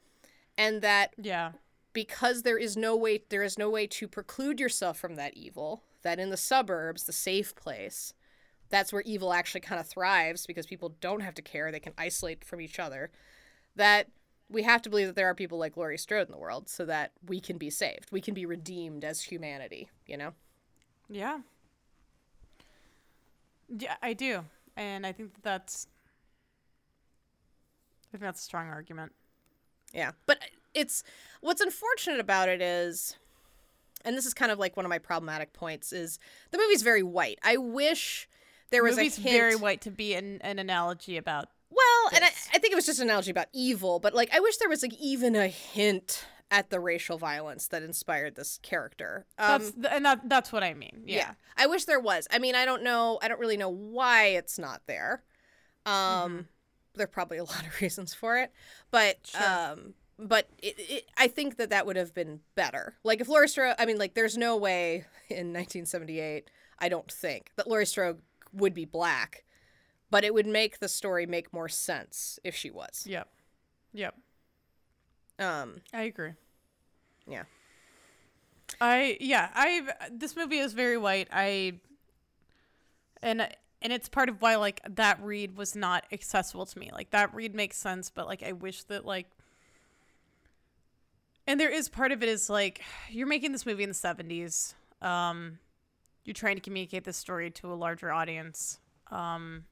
and that
Yeah.
because there is no way there is no way to preclude yourself from that evil that in the suburbs the safe place that's where evil actually kind of thrives because people don't have to care they can isolate from each other that we have to believe that there are people like Laurie Strode in the world so that we can be saved we can be redeemed as humanity you know
Yeah. Yeah, I do. And I think that that's I think that's a strong argument.
Yeah. But it's what's unfortunate about it is and this is kind of like one of my problematic points is the movie's very white. I wish there was
movie's
a hint
very white to be an, an analogy about
Well, and I. I think it was just an analogy about evil, but like I wish there was like even a hint at the racial violence that inspired this character. Um,
that's th- and that that's what I mean.
yeah.
Yeah.
I wish there was. I mean, I don't know. I don't really know why it's not there. Um,
Mm-hmm.
There are probably a lot of reasons for it, but
Sure.
um, but it, it, I think that that would have been better. Like if Laurie Strode, I mean, like there's no way in 1978, I don't think that Laurie Strode would be black, but it would make the story make more sense if she was.
Yep. Yep.
Um,
I agree.
yeah.
I yeah, I this movie is very white. I and and it's part of why like that read was not accessible to me. Like that read makes sense, but like I wish that like and there is part of it is like you're making this movie in the 70s. Um you're trying to communicate this story to a larger audience. Um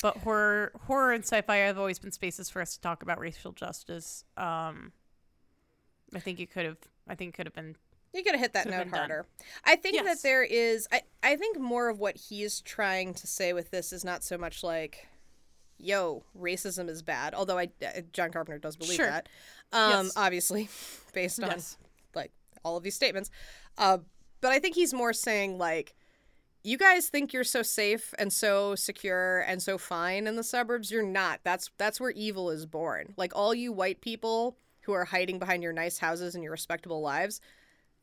but horror horror and sci-fi have always been spaces for us to talk about racial justice. Um I think it could have I think it could have been
You could have hit that
Could've
note
been done.
harder. I think
Yes.
that there is. I I think more of what he's trying to say with this is not so much like, "Yo, racism is bad." Although I uh, John Carpenter does believe
Sure.
that. Um,
Yes.
obviously, based on
Yes.
like all of these statements. Uh, but I think he's more saying like. You guys think you're so safe and so secure and so fine in the suburbs. You're not. That's that's where evil is born. Like all you white people who are hiding behind your nice houses and your respectable lives,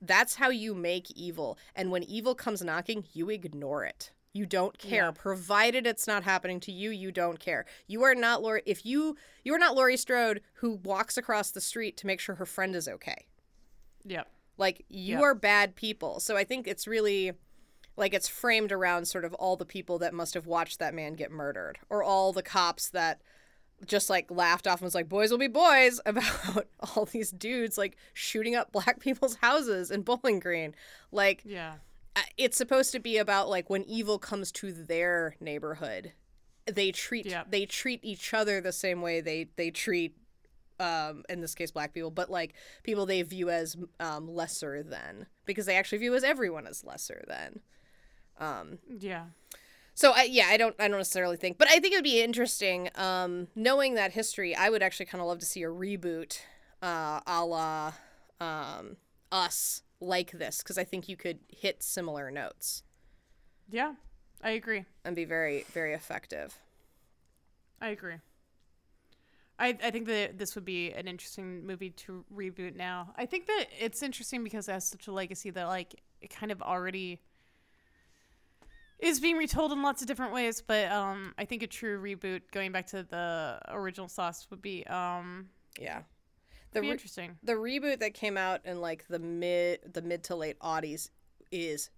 that's how you make evil. And when evil comes knocking, you ignore it. You don't care,
Yeah.
provided it's not happening to you. You don't care. You are not Laurie. If you you are not Laurie Strode who walks across the street to make sure her friend is okay.
Yep.
Like you
Yeah.
are bad people. So I think it's really like it's framed around sort of all the people that must have watched that man get murdered or all the cops that just like laughed off and was like boys will be boys about all these dudes like shooting up black people's houses in Bowling Green. Like
Yeah.
it's supposed to be about like when evil comes to their neighborhood they treat
Yeah.
they treat each other the same way they they treat um in this case black people but like people they view as um lesser than because they actually view as everyone as lesser than um
Yeah.
So I yeah, I don't I don't necessarily think, but I think it would be interesting um knowing that history. I would actually kind of love to see a reboot uh a la um us like this because I think you could hit similar notes
Yeah. I agree.
and be very very effective.
I agree. I, I think that this would be an interesting movie to reboot now. I think that it's interesting because it has such a legacy that like it kind of already is being retold in lots of different ways. But um, I think a true reboot, going back to the original sauce, would be um,
Yeah. The re-
interesting.
the reboot that came out in like the mid the mid to late aughties is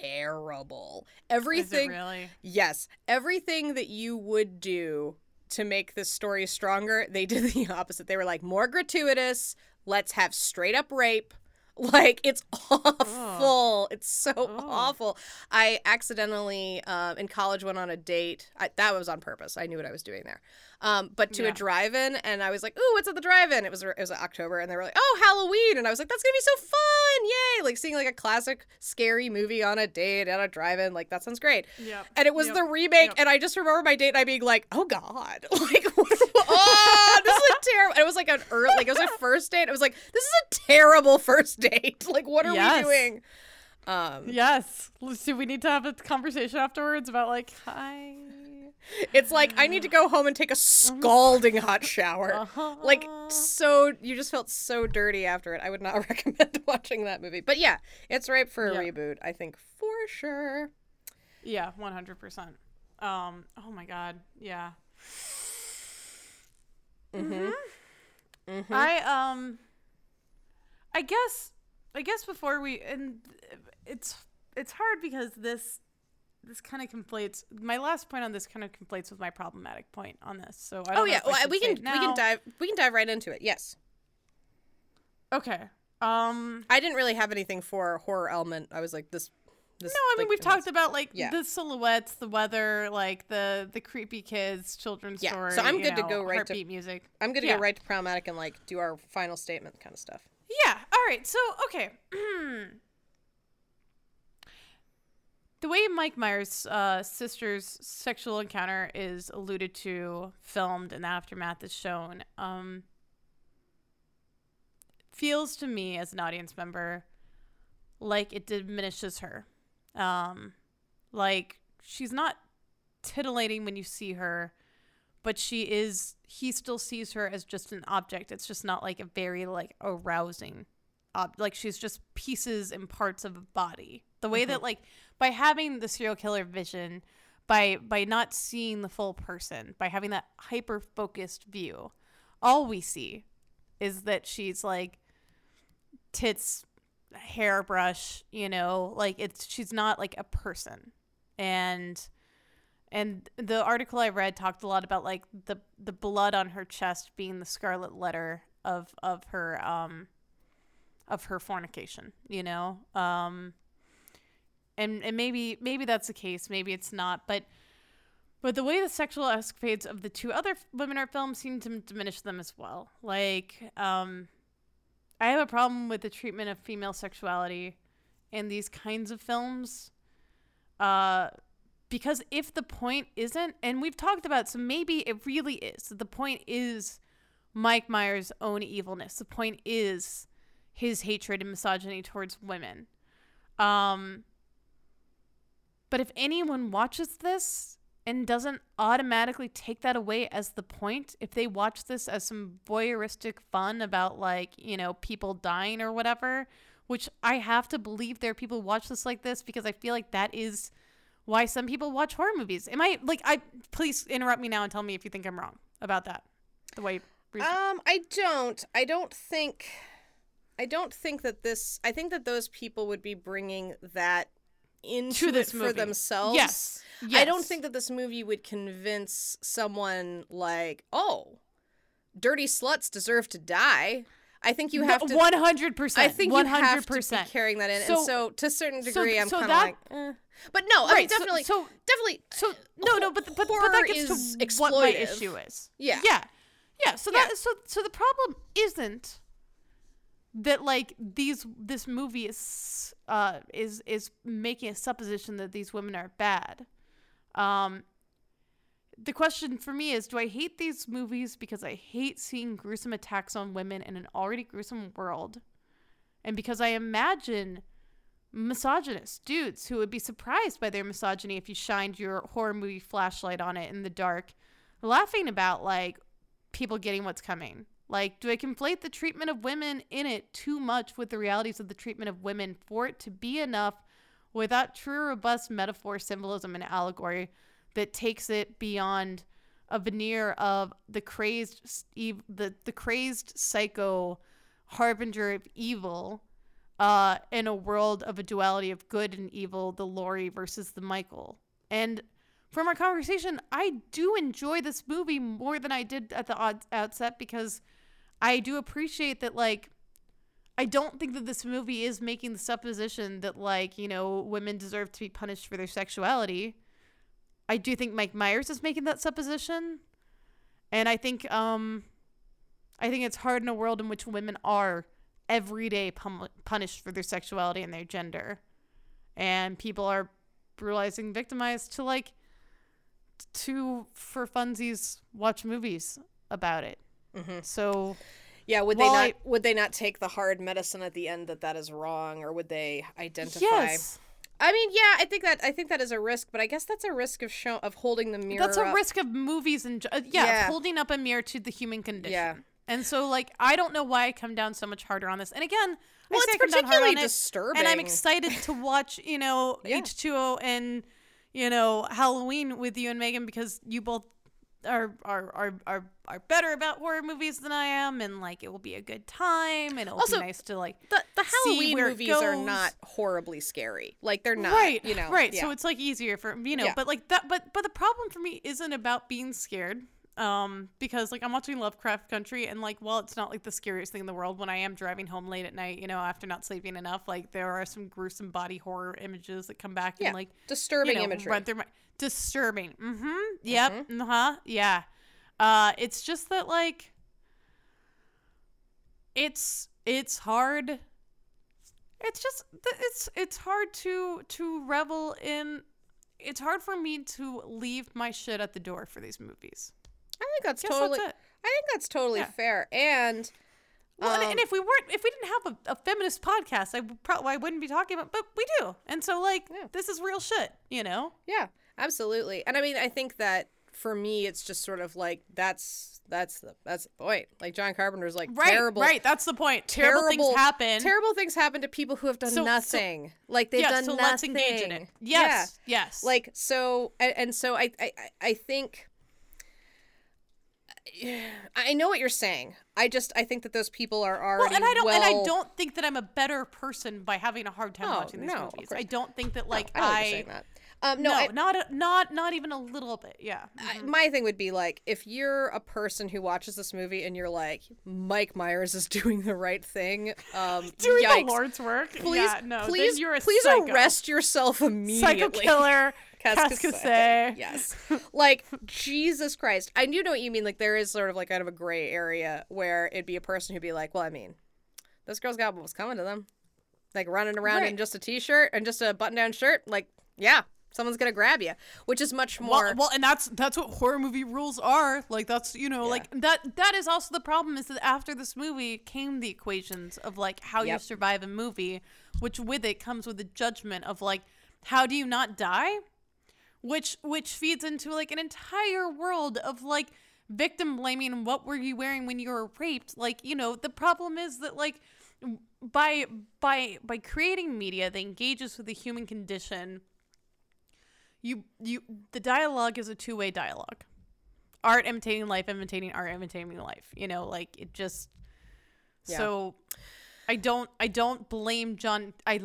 terrible. Everything
really?
Yes, everything that you would do to make this story stronger, they did the opposite. They were like more gratuitous. Let's have straight up rape. Like it's awful. It's so awful. I accidentally uh, in college went on a date. I, that was on purpose. I knew what I was doing there. Um, but to
Yeah.
a drive-in, and I was like, "Ooh, what's at the drive-in?" It was it was October, and they were like, "Oh, Halloween," and I was like, "That's gonna be so fun! Yay!" Like seeing like a classic scary movie on a date at a drive-in. Like that sounds great.
Yep.
And it was
Yep.
the remake,
Yep.
and I just remember my date and I being like, "Oh God, like, oh, this is a terrible." It was like an early, like it was a first date. It was like, "This is a terrible first date. Like, what are
Yes.
we doing?" Um,
Yes. Let's- Do we need to have a conversation afterwards about like hi?
it's like I need to go home and take a scalding hot shower. Like so, you just felt so dirty after it. I would not recommend watching that movie. But yeah, it's ripe for a
Yeah.
reboot. I think for sure.
Yeah, one hundred percent. Um. Oh my god. Yeah.
Mm-hmm.
I um. I guess. I guess before we and it's it's hard because this this kind of conflates. My last point on this kind of conflates with my problematic point on this. So I don't
Oh yeah, well, we can we can dive we can dive right into it. Yes.
Okay. Um.
I didn't really have anything for horror element. I was like this. This
No, I mean
like,
we've talked about like
Yeah.
the silhouettes, the weather, like the the creepy kids, children's
Yeah,
story.
so I'm good to go right to-
music.
I'm gonna
Yeah.
go right to problematic and like do our final statement kind of stuff.
Yeah. All right. So okay. the way Mike Myers' uh, sister's sexual encounter is alluded to, filmed, and the aftermath is shown, um, feels to me as an audience member like it diminishes her. Um, like she's not titillating when you see her, but she is. He still sees her as just an object. It's just not like a very like arousing, ob- like she's just pieces and parts of a body. The way that like by having the serial killer vision, by by not seeing the full person, by having that hyper focused view, all we see is that she's like tits hairbrush you know like it's she's not like a person. And and the article i read talked a lot about like the the blood on her chest being the scarlet letter of of her um of her fornication you know? Um and and maybe maybe that's the case maybe it's not but but the way the sexual escapades of the two other women art films seem to diminish them as well. Like um I have a problem with the treatment of female sexuality in these kinds of films. Uh, because if the point isn't, and we've talked about, so maybe it really is. The point is Mike Myers' own evilness. The point is his hatred and misogyny towards women. Um, but if anyone watches this and doesn't automatically take that away as the point, if they watch this as some voyeuristic fun about like, you know, people dying or whatever, which I have to believe there are people who watch this like this because I feel like that is why some people watch horror movies. Am I like I please interrupt me now and tell me if you think I'm wrong about that. The way
Um, I don't. I don't think. I don't think that this. I think that those people would be bringing that into
this
it for
movie.
themselves.
Yes.
I don't think that this movie would convince someone like, oh, dirty sluts deserve to die. I think you have to.
one hundred percent.
I think
one
you have to be carrying that in,
So-
and so to a certain
so-
degree, I'm
so
kind of like, eh. but no, I mean
Right, so-
definitely,
so-
definitely.
So no, no, but but, but that gets
is
to what my issue is.
Yeah.
yeah, yeah. So
Yeah.
that so so the problem isn't that like these this movie is uh is is making a supposition that these women are bad. Um, the question for me is do I hate these movies because I hate seeing gruesome attacks on women in an already gruesome world? And because I imagine misogynist dudes who would be surprised by their misogyny if you shined your horror movie flashlight on it in the dark, laughing about like people getting what's coming. Like, do I conflate the treatment of women in it too much with the realities of the treatment of women for it to be enough without true, robust metaphor, symbolism, and allegory that takes it beyond a veneer of the crazed, the the crazed psycho harbinger of evil uh, in a world of a duality of good and evil, the Laurie versus the Michael. And from our conversation, I do enjoy this movie more than I did at the outset because I do appreciate that, like, I don't think that this movie is making the supposition that, like, you know, women deserve to be punished for their sexuality. I do think Mike Myers is making that supposition. And I think, um, I think it's hard in a world in which women are every day pum- punished for their sexuality and their gender. And people are brutalizing, victimized to, like, to, for funsies, watch movies about it.
Mm-hmm.
So
Yeah, would they not
I-
would they not take the hard medicine at the end that that is wrong or would they identify
yes,
I mean, yeah, I think that I think that is a risk, but I guess that's a risk of show of holding the mirror
that's a
up.
risk of movies and uh, yeah,
Yeah.
Holding up a mirror to the human condition.
Yeah.
And so, like, I don't know why I come down so much harder on this. And again,
Well,
I
it's
say I come down hard
particularly
on it,
disturbing.
and I'm excited to watch, you know,
Yeah.
H2O and you know Halloween with you and Megan because you both are are are are, are better about horror movies than I am, and like it will be a good time, and it will
Also,
be nice to like
the the
see
Halloween movies are not horribly scary. Like they're not,
right
you know.
right
yeah.
so it's like easier for you know
Yeah.
but like that but but the problem for me isn't about being scared um because like i'm watching lovecraft country and like while it's not like the scariest thing in the world when i am driving home late at night you know after not sleeping enough like there are some gruesome body horror images that come back
yeah,
and like
disturbing
you know,
imagery.
run through my disturbing. Mm-hmm. Yep. Uh-huh. Yeah. Uh it's just that like it's it's hard. It's just it's it's hard to to revel in it's hard for me to leave my shit at the door for these movies
think that's
Guess
totally.
that's.
I think that's totally
Yeah.
fair. And
well and,
um,
and if we weren't if we didn't have a, a feminist podcast i would probably i wouldn't be talking about but we do and so like
Yeah.
this is real shit you know
Yeah, absolutely. And I mean, I think that for me, it's just sort of like that's that's the that's the point. Like John Carpenter's like
right
terrible,
right that's the point terrible, things happen
Terrible things happen to people who have done
So- so-
nothing. like they've
yes,
done
so
nothing.
let's engage in it yes yes
Like so, and, and so I I I- I think. I know what you're saying. I just I think that those people are already Well,
and I don't, and I don't think that I'm a better person by having a hard time
Oh,
watching these
no,
movies. I don't think that like
I know
I,
saying that. Um, no,
no,
I,
not a, not not even a little bit. Yeah,
I- my thing would be like if you're a person who watches this movie and you're like Mike Myers is doing the right thing, um,
doing
yikes.
the Lord's work.
Please,
yeah, no,
please,
you're a
please
psycho.
arrest yourself immediately.
psycho killer.
Qu'est-ce que c'est.
Cascase.
Yes. like Jesus Christ. I do know what you mean. Like there is sort of like kind of a gray area where it'd be a person who'd be like, well, I mean, this girl's got what was coming to them. Like running around in just a t-shirt and just a button-down shirt. Like, yeah, someone's gonna grab you, which is much more.
Well, well, and that's that's what horror movie rules are. Like that's you know, like that that is also the problem is that after this movie came the equations of like how you survive a movie, which with it comes with the judgment of like how do you not die? Which which feeds into like an entire world of like victim blaming what were you wearing when you were raped? Like, you know, the problem is that like by by by creating media that engages with the human condition you you the dialogue is a two-way dialogue art imitating life imitating art imitating life you know like it just
Yeah.
so i don't i don't blame john i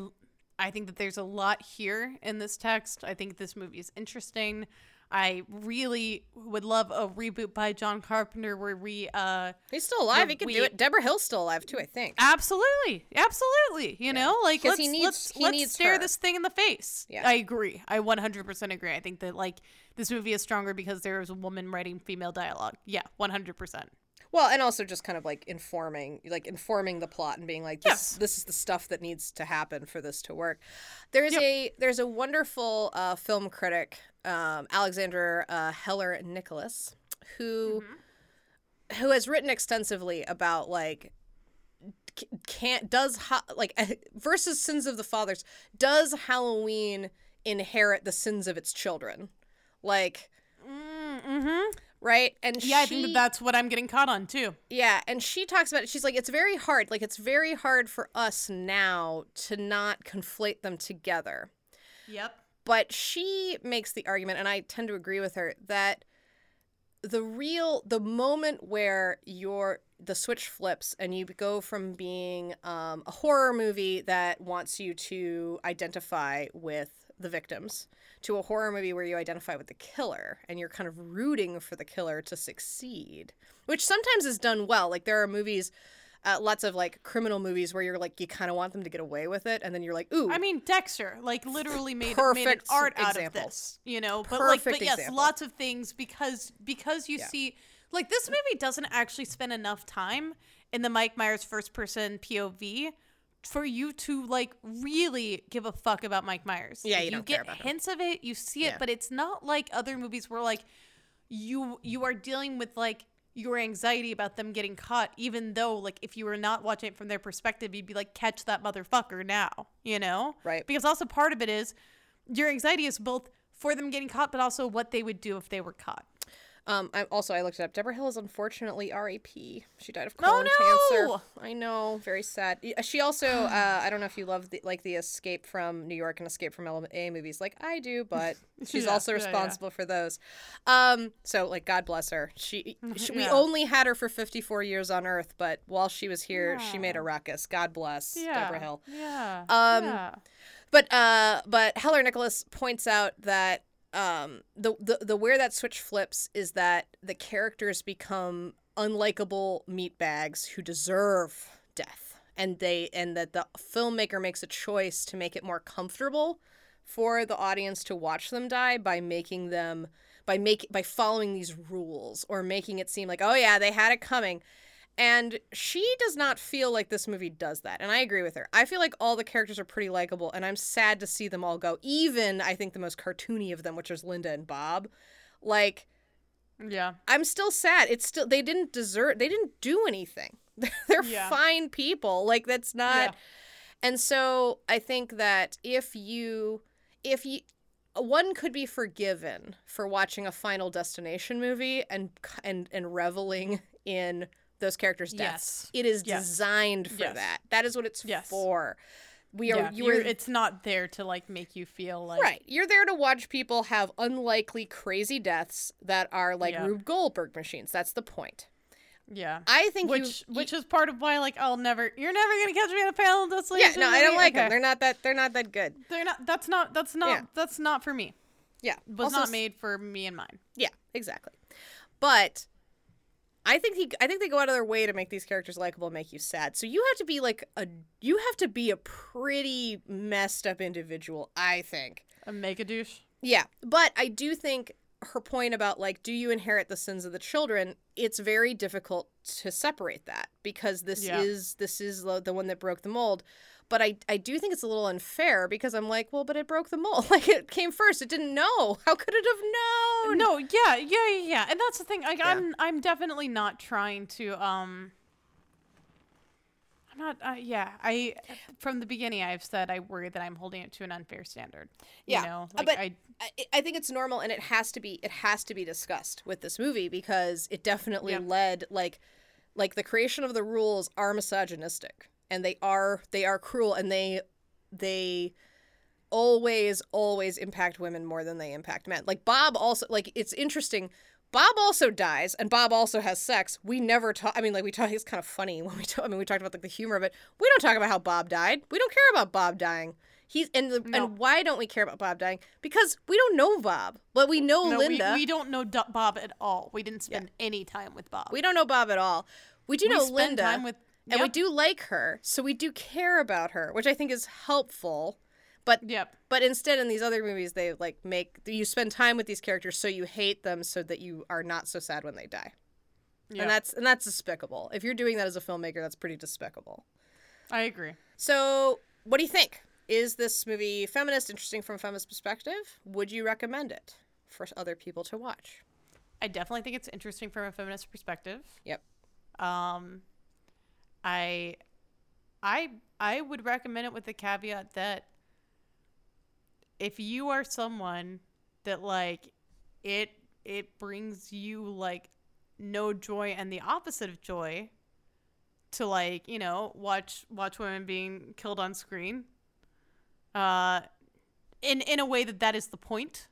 i think that there's a lot here in this text i think this movie is interesting i really would love a reboot by john carpenter where we uh
He's still alive. He can
we-
do it. Debra Hill's still alive too, I think.
Absolutely, absolutely. You know, like let's
he needs-
let's,
he
let's
needs
stare
her.
this thing in the face.
Yeah.
I agree. I 100% agree. I think that like this movie is stronger because there is a woman writing female dialogue. Yeah, 100%.
Well, and also just kind of like informing, like informing the plot and being like, this,
Yes.
this is the stuff that needs to happen for this to work. There's
Yep.
a there's a wonderful uh, film critic, um, Alexandra uh, Heller Nicholas, who who has written extensively about like can't does ha- like versus sins of the fathers does Halloween inherit the sins of its children, like
Mm-hmm.
Right? And
Yeah, I think that that's what I'm getting caught on too.
yeah, and she talks about it. She's like, it's very hard. Like, it's very hard for us now to not conflate them together.
Yep.
But she makes the argument, and I tend to agree with her, that the real, the moment where your the switch flips and you go from being um, a horror movie that wants you to identify with the victims to a horror movie where you identify with the killer and you're kind of rooting for the killer to succeed, which sometimes is done well. Like there are movies uh, lots of like criminal movies where you're like you kind of want them to get away with it and then you're like ooh
I mean, Dexter, like literally made made an
Perfect
art out
example.
of this, you know. But like, but yes,
example.
lots of things because because you
Yeah.
see, like this movie doesn't actually spend enough time in the Mike Myers first person POV for you to like really give a fuck about Mike Myers.
Yeah, you don't
get
care about him.
hints of it, you see it,
Yeah.
but it's not like other movies where like you you are dealing with like your anxiety about them getting caught even though like if you were not watching it from their perspective you'd be like catch that motherfucker now you know
Right.
because also part of it is your anxiety is both for them getting caught but also what they would do if they were caught
Um, I also I looked it up. Debra Hill is unfortunately R.A.P. She died of
Oh,
colon
no!
cancer. I know, very sad. She also, uh, I don't know if you love the, like the Escape from New York and Escape from L.A. movies, like I do, but she's
Yeah,
also
yeah, yeah.
responsible for those. Um, so like God bless her. She, she we
Yeah.
only had her for 54 years on Earth, but while she was here, she made a ruckus. God bless
yeah
Debra Hill.
yeah
Um,
yeah.
But uh, but Heller Nicholas points out that um, the, the the where that switch flips is that the characters become unlikable meatbags who deserve death, and they and that the filmmaker makes a choice to make it more comfortable for the audience to watch them die by making them by make by following these rules or making it seem like oh yeah they had it coming and she does not feel like this movie does that. And I agree with her. I feel like all the characters are pretty likable, and I'm sad to see them all go. Even, I think, the most cartoony of them, which is Linda and Bob. Like,
yeah
I'm still sad. It's still, they didn't desert, they didn't do anything. They're
Yeah.
fine people. Like, that's not.
Yeah.
And so I think that if you, if you, one could be forgiven for watching a Final Destination movie and and and reveling in those characters' deaths.
Yes.
It is
Yes.
designed for
Yes.
that. That is what it's for. We are
yeah,
you
you're- it's not there to like make you feel like
right. You're there to watch people have unlikely, crazy deaths that are like
Yeah.
Rube Goldberg machines. That's the point.
yeah
I think
which
you,
which is part of why like I'll never you're never gonna catch me in a panel
yeah.
destination
No, I don't like them. They're not that. They're not that good.
They're not. That's not. That's not.
Yeah.
That's not for me.
Yeah,
Was
Also
not made for me and mine.
Yeah, exactly. But I think he I think they go out of their way to make these characters likable and make you sad. So you have to be like a you have to be a pretty messed up individual, I think.
A mega douche.
Yeah, but I do think her point about like do you inherit the sins of the children it's very difficult to separate that because this
Yeah.
is this is the, the one that broke the mold but I, I do think it's a little unfair because I'm like, well, but it broke the mold. Like it came first. It didn't know. How could it have known?
No, yeah, yeah, yeah, yeah. And that's the thing. Like, I'm, I'm definitely not trying to. Um, I'm not. Uh, yeah, I. From the beginning, I've said I worry that I'm holding it to an unfair standard.
Yeah,
You know,
uh,
like
but
I.
I, I think it's normal and it has to be it has to be discussed with this movie because it definitely
Yeah.
led like like the creation of the rules are misogynistic and they are they are cruel and they they always always impact women more than they impact men. Like Bob also like it's interesting Bob also dies and Bob also has sex. We never talk I mean like we talk it's kind of funny when we talk I mean we talked about like the humor of it. We don't talk about how Bob died. We don't care about Bob dying. He's and the,
No.
and why don't we care about Bob dying? Because we don't know Bob, but we know
No,
Linda.
we don't know Bob at all. We didn't spend any time with Bob.
We don't know Bob at all. We do
We
know Linda,
time with-
and we do like her, so we do care about her, which I think is helpful. But
Yep.
but instead, in these other movies, they like make you spend time with these characters, so you hate them, so that you are not so sad when they die.
Yeah.
And that's and that's despicable. If you're doing that as a filmmaker, that's pretty despicable.
I agree.
So, what do you think? Is this movie feminist, interesting from a feminist perspective? Would you recommend it for other people to watch?
I definitely think it's interesting from a feminist perspective.
Yep.
Um, I, I, I would recommend it with the caveat that if you are someone that like it, it brings you like no joy and the opposite of joy to like you know watch watch women being killed on screen uh in in a way that that is the point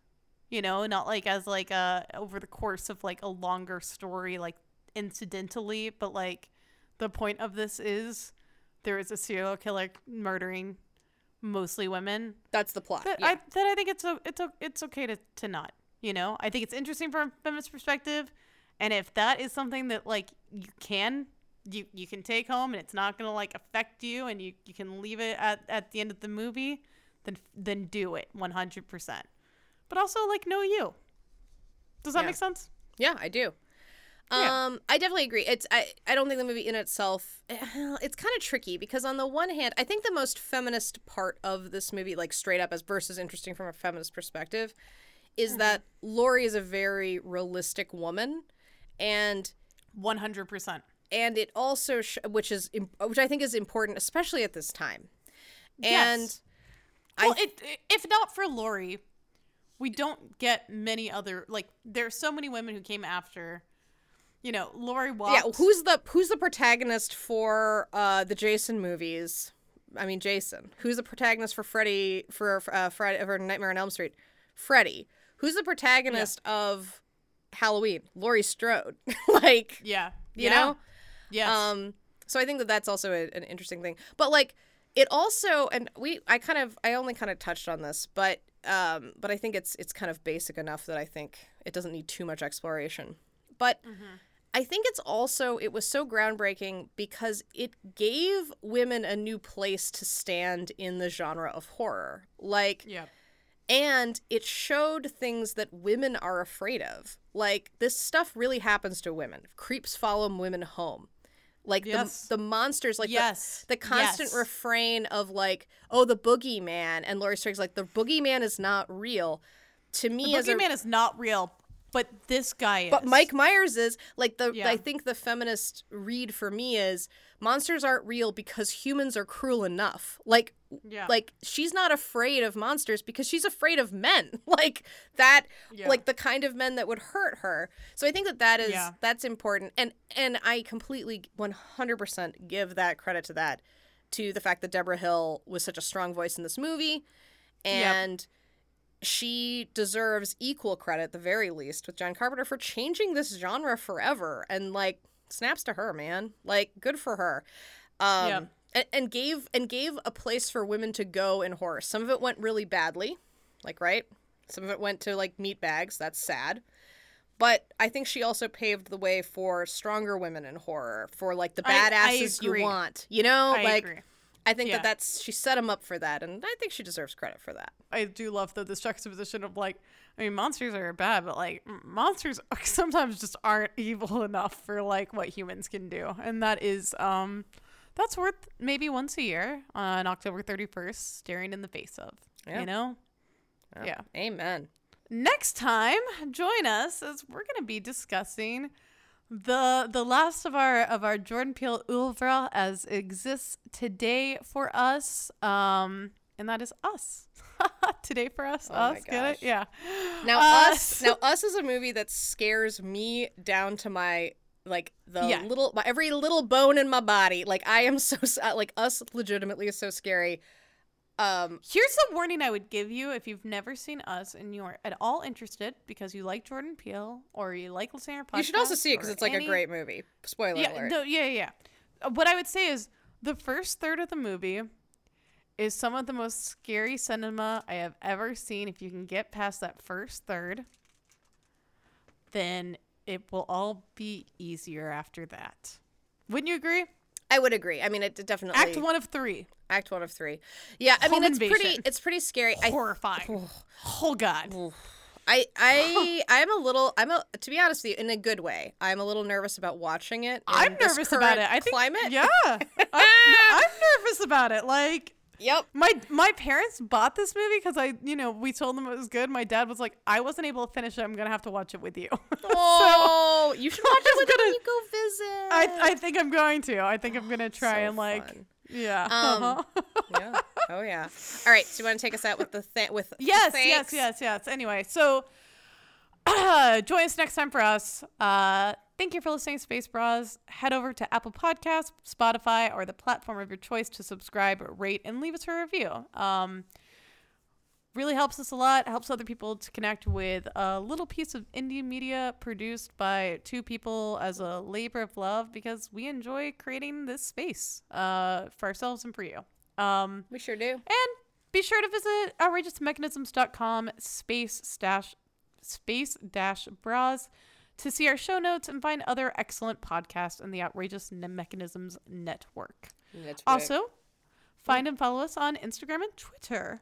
you know not like as like a over the course of like a longer story like incidentally but like the point of this is there is a serial killer murdering mostly women.
That's the plot.
That
yeah.
I that I think it's o- it's o- it's okay to to not. You know, I think it's interesting from a feminist perspective, and if that is something that like you can you you can take home and it's not gonna like affect you and you you can leave it at at the end of the movie, then then do it one hundred percent. But also like know you. Does that
Yeah.
make sense?
Yeah, I do.
Yeah.
Um, I definitely agree. It's I, I don't think the movie in itself it's kind of tricky because on the one hand, I think the most feminist part of this movie, like straight up as versus interesting from a feminist perspective, is
Mm-hmm.
that Laurie is a very realistic woman, and
One hundred percent.
and it also sh- which is which I think is important, especially at this time. And
Yes.
I
Well, it, if not for Laurie, we don't get many other like. There's so many women who came after. You know, Laurie walked.
yeah, who's the who's the protagonist for uh the Jason movies? I mean Jason. Who's the protagonist for Freddy for uh, Friday for Nightmare on Elm Street? Freddy. Who's the protagonist of Halloween? Laurie Strode. like,
Yeah.
you
yeah.
know?
Yes.
Um, so I think that that's also a, an interesting thing. But like, it also, and we, I kind of, I only kind of touched on this, but, um, but I think it's it's kind of basic enough that I think it doesn't need too much exploration. But I think it's also it was so groundbreaking because it gave women a new place to stand in the genre of horror. Like,
yeah.
and it showed things that women are afraid of. Like this stuff really happens to women. Creeps follow women home. Like
Yes.
the the monsters, like the-
Yes.
the, constant
Yes.
refrain of like, oh, the boogeyman, and Laurie Strode's like, the boogeyman is not real. To me, as a
Boogeyman is not real, but this guy is.
but Mike Myers is like the
Yeah.
I think the feminist read for me is monsters aren't real because humans are cruel enough. Like
Yeah.
like she's not afraid of monsters because she's afraid of men. like that
Yeah.
like the kind of men that would hurt her. So I think that that is
Yeah.
that's important and and I completely 100% give that credit to that to the fact that Debra Hill was such a strong voice in this movie and she deserves equal credit at the very least with John Carpenter for changing this genre forever and like snaps to her man. Like good for her. Um
Yeah.
and, and gave and gave a place for women to go in horror. Some of it went really badly like right? Some of it went to like meat bags. That's sad. But I think she also paved the way for stronger women in horror, for like the
I- I
badasses you want. You know,
I
like
agree.
I think
Yeah.
that that's she set him up for that, and I think she deserves credit for that.
I do love though this juxtaposition of like, I mean, monsters are bad, but like monsters sometimes just aren't evil enough for like what humans can do, and that is um, that's worth maybe once a year on October thirty first, staring in the face of.
Yeah.
You know. Yeah.
Amen.
Next time, join us as we're going to be discussing the the last of our of our Jordan Peele oeuvre as exists today for us, um, and that is us. today for us,
Oh
us, get it? Yeah.
Now
Uh,
us, now us is a movie that scares me down to my like the
Yeah.
little my, every little bone in my body. Like I am so uh, like us legitimately is so scary. Um,
Here's the warning I would give you if you've never seen us and you are at all interested because you like Jordan Peele or you like listening to our podcast.
you should also see it because it's like
any-
a great movie. Spoiler
yeah,
alert.
No, yeah, yeah. Uh, What I would say is the first third of the movie is some of the most scary cinema I have ever seen. If you can get past that first third, then it will all be easier after that. Wouldn't you agree?
I would agree. I mean, it definitely
Act one of three,
Act one of three. Yeah, I mean
Home
it's pretty. It's pretty scary. I
horrifying. oh God.
I I I'm a little I'm a to be honest with you in a good way. I'm a little nervous about watching it.
I'm nervous about it. I think
climate.
Yeah, I, I'm nervous about it. Like
Yep.
my my parents bought this movie because I, you know, we told them it was good. My dad was like, I wasn't able to finish it. I'm gonna have to watch it with you.
Oh, you should watch it with when
gonna-
you go visit.
I I think I'm going to. I think I'm gonna try
So
and like,
fun.
yeah.
Um,
uh-huh.
yeah. Oh yeah. All right. So you want to take us out with the th- with
yes,
thanks?
yes, yes, yes. Anyway, so uh, join us next time for us. Uh, thank you for listening to Space Bras. Head over to Apple Podcasts, Spotify, or the platform of your choice to subscribe, rate, and leave us a review. Um, really helps us a lot. Helps other people to connect with a little piece of indie media produced by two people as a labor of love because we enjoy creating this space uh, for ourselves and for you. Um,
we sure do.
And be sure to visit outrageousmechanisms.com space dash space dash bras to see our show notes and find other excellent podcasts in the Outrageous Mechanisms network.
That's right.
Also, find and follow us on Instagram and Twitter.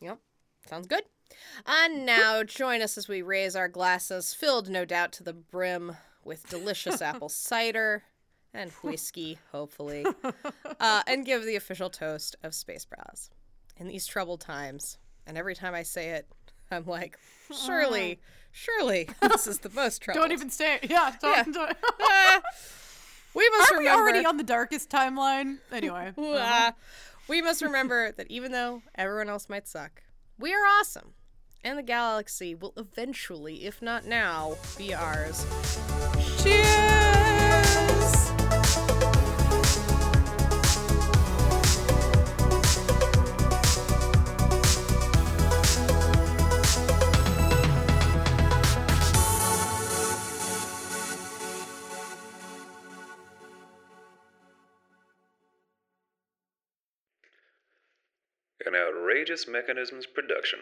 Yep. Sounds good. And now join us as we raise our glasses, filled no doubt to the brim with delicious apple cider and whiskey, hopefully, uh, and give the official toast of Space Bras. In these troubled times, and every time I say it, I'm like, surely, surely, this is the most trouble.
Don't even say it. Yeah, don't.
Yeah. Ah, we must
Are we
remember.
already on the darkest timeline? Anyway.
Ah, we must remember that even though everyone else might suck, we are awesome. And the galaxy will eventually, if not now, be ours.
Outrageous mechanisms production.